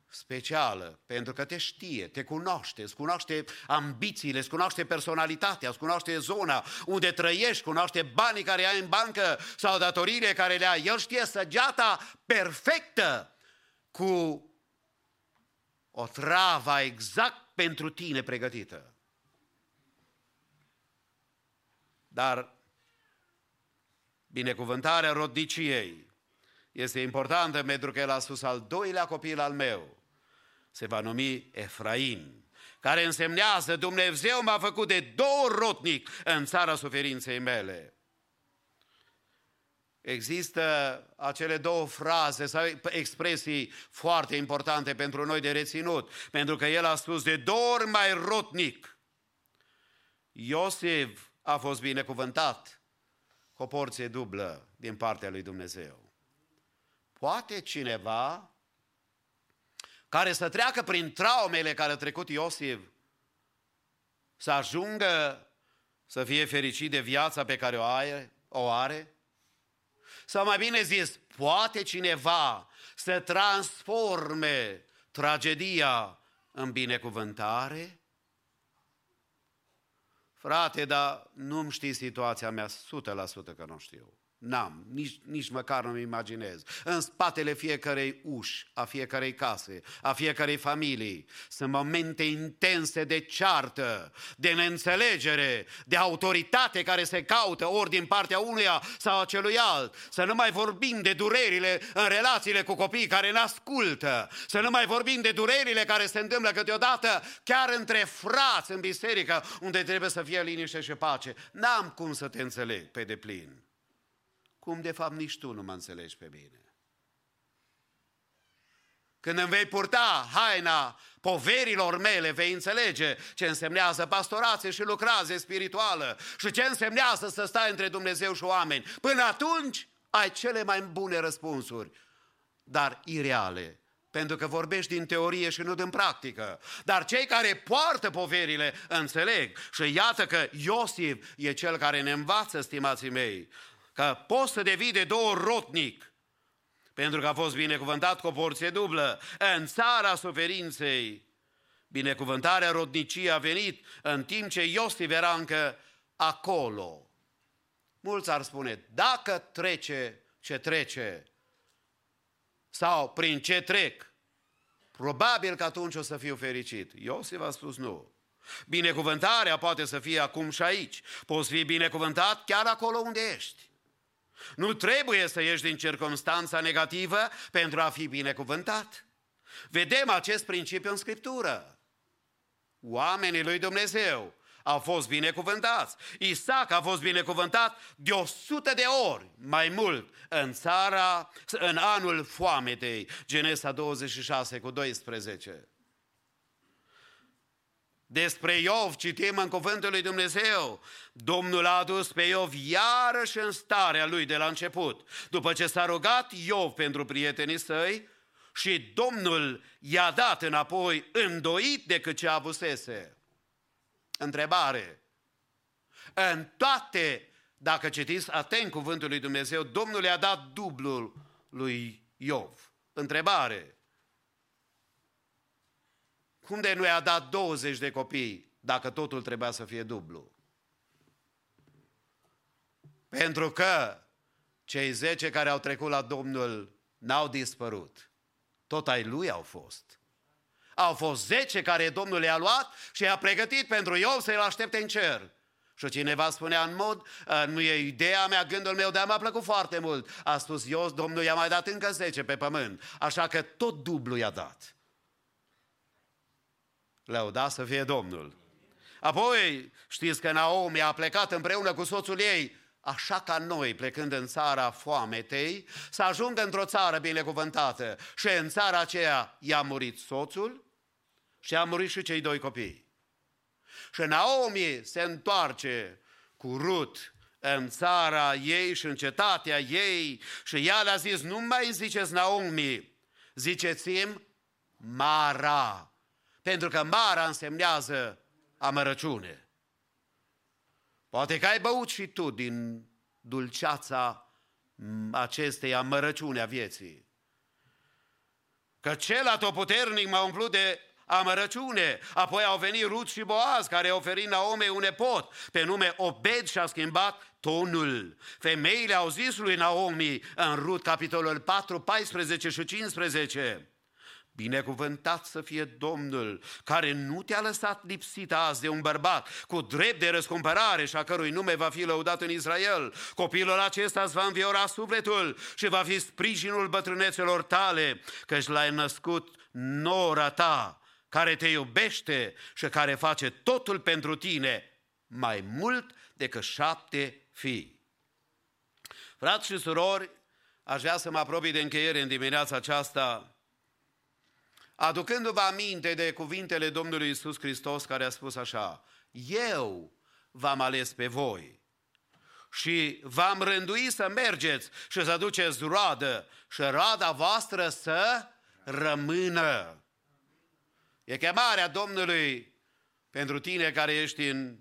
specială, pentru că te știe, te cunoaște, îți cunoaște ambițiile, îți cunoaște personalitatea, îți cunoaște zona unde trăiești, cunoaște banii care ai în bancă sau datoriile care le ai. El știe săgeata perfectă cu o travă exact pentru tine pregătită. Dar binecuvântarea rodniciei este importantă pentru că el a spus al doilea copil al meu se va numi Efraim, care însemnează Dumnezeu m-a făcut de două rotnic în țara suferinței mele. Există acele două fraze sau expresii foarte importante pentru noi de reținut, pentru că el a spus de două ori mai rotnic. Iosif a fost binecuvântat cu o porție dublă din partea lui Dumnezeu. Poate cineva care să treacă prin traumele care a trecut Iosif, să ajungă să fie fericit de viața pe care o are, o are? Sau mai bine zis, poate cineva să transforme tragedia în binecuvântare? Frate, dar nu-mi știi situația mea 100% că nu știu. N-am, nici, nici măcar nu-mi imaginez. În spatele fiecarei uși, a fiecarei case, a fiecarei familii, sunt momente intense de ceartă, de neînțelegere, de autoritate care se caută ori din partea unuia sau a celuilalt. Să nu mai vorbim de durerile în relațiile cu copiii care ne ascultă. Să nu mai vorbim de durerile care se întâmplă câteodată chiar între frați în biserică, unde trebuie să fie liniște și pace. N-am cum să te înțeleg pe deplin cum de fapt nici tu nu mă înțelegi pe mine. Când îmi vei purta haina poverilor mele, vei înțelege ce însemnează pastorație și lucrație spirituală și ce însemnează să stai între Dumnezeu și oameni. Până atunci ai cele mai bune răspunsuri, dar ireale, pentru că vorbești din teorie și nu din practică. Dar cei care poartă poverile înțeleg și iată că Iosif e cel care ne învață, stimații mei, că poți să devii de două rotnic, pentru că a fost binecuvântat cu o porție dublă în țara suferinței. Binecuvântarea rodniciei a venit în timp ce Iosif era încă acolo. Mulți ar spune, dacă trece ce trece, sau prin ce trec, probabil că atunci o să fiu fericit. Iosif a spus nu. Binecuvântarea poate să fie acum și aici. Poți fi binecuvântat chiar acolo unde ești. Nu trebuie să ieși din circunstanța negativă pentru a fi binecuvântat. Vedem acest principiu în Scriptură. Oamenii lui Dumnezeu au fost binecuvântați. Isaac a fost binecuvântat de o sută de ori mai mult în țara, în anul foametei, Genesa 26 cu 12. Despre Iov citim în cuvântul lui Dumnezeu. Domnul a adus pe Iov iarăși în starea lui de la început. După ce s-a rugat Iov pentru prietenii săi și Domnul i-a dat înapoi îndoit decât ce avusese. Întrebare. În toate, dacă citiți atent cuvântul lui Dumnezeu, Domnul i-a dat dublul lui Iov. Întrebare. Cum de nu i-a dat 20 de copii dacă totul trebuia să fie dublu? Pentru că cei 10 care au trecut la Domnul n-au dispărut. Tot ai lui au fost. Au fost 10 care Domnul le-a luat și i-a pregătit pentru Iov să-l aștepte în cer. Și cineva spunea în mod, nu e ideea mea, gândul meu, dar mi-a plăcut foarte mult. A spus eu, Domnul i-a mai dat încă 10 pe pământ, așa că tot dublu i-a dat. Lăuda să fie Domnul. Apoi, știți că Naomi a plecat împreună cu soțul ei, așa ca noi, plecând în țara foametei, să ajungă într-o țară binecuvântată. Și în țara aceea i-a murit soțul și a murit și cei doi copii. Și Naomi se întoarce cu Rut în țara ei și în cetatea ei și ea le-a zis, nu mai ziceți Naomi, ziceți-mi Mara, pentru că mara însemnează amărăciune. Poate că ai băut și tu din dulceața acestei amărăciune a vieții. Că cel atotputernic m-a umplut de amărăciune. Apoi au venit Rut și Boaz, care au oferit Naome un nepot, pe nume Obed și a schimbat tonul. Femeile au zis lui Naomi în Rut, capitolul 4, 14 și 15. Binecuvântat să fie Domnul, care nu te-a lăsat lipsit azi de un bărbat cu drept de răscumpărare și a cărui nume va fi lăudat în Israel. Copilul acesta îți va înviora sufletul și va fi sprijinul bătrânețelor tale, căci l-ai născut nora ta, care te iubește și care face totul pentru tine, mai mult decât șapte fii. Frați și surori, aș vrea să mă apropii de încheiere în dimineața aceasta, aducându-vă aminte de cuvintele Domnului Isus Hristos care a spus așa, eu v-am ales pe voi și v-am rânduit să mergeți și să duceți roadă și roada voastră să rămână. E chemarea Domnului pentru tine care ești în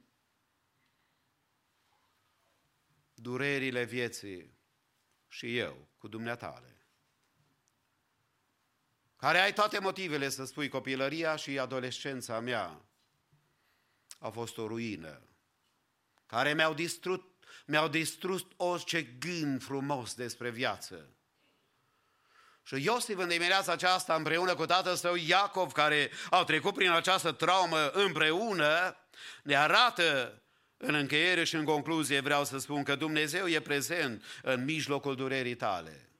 durerile vieții și eu cu dumneatale care ai toate motivele să spui copilăria și adolescența mea a fost o ruină, care mi-au distrus mi-au distrus orice gând frumos despre viață. Și Iosif în dimineața aceasta împreună cu tatăl său Iacov, care au trecut prin această traumă împreună, ne arată în încheiere și în concluzie vreau să spun că Dumnezeu e prezent în mijlocul durerii tale.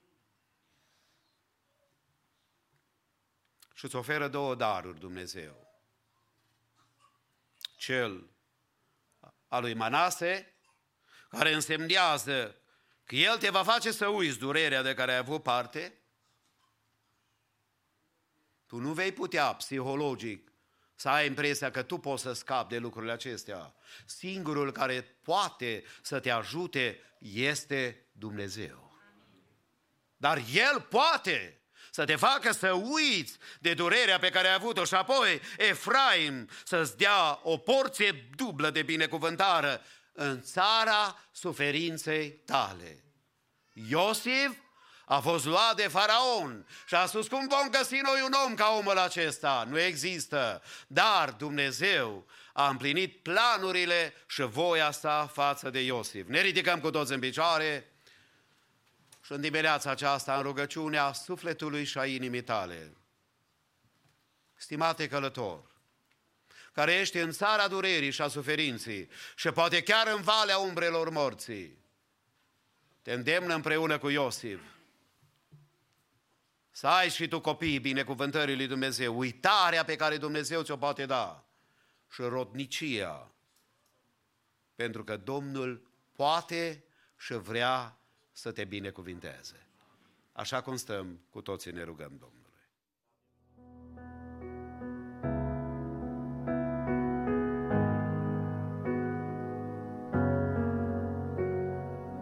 Și îți oferă două daruri Dumnezeu. Cel al lui Manase, care însemnează că El te va face să uiți durerea de care ai avut parte, tu nu vei putea psihologic să ai impresia că tu poți să scapi de lucrurile acestea. Singurul care poate să te ajute este Dumnezeu. Dar El poate să te facă să uiți de durerea pe care ai avut-o și apoi Efraim să-ți dea o porție dublă de binecuvântare în țara suferinței tale. Iosif a fost luat de faraon și a spus, cum vom găsi noi un om ca omul acesta? Nu există. Dar Dumnezeu a împlinit planurile și voia sa față de Iosif. Ne ridicăm cu toți în picioare și în dimineața aceasta în rugăciunea sufletului și a inimii tale. Stimate călător, care ești în țara durerii și a suferinței și poate chiar în valea umbrelor morții, te îndemn împreună cu Iosif să ai și tu copiii binecuvântării lui Dumnezeu, uitarea pe care Dumnezeu ți-o poate da și rodnicia, pentru că Domnul poate și vrea să te binecuvinteze. Așa cum stăm, cu toții ne rugăm Domnul.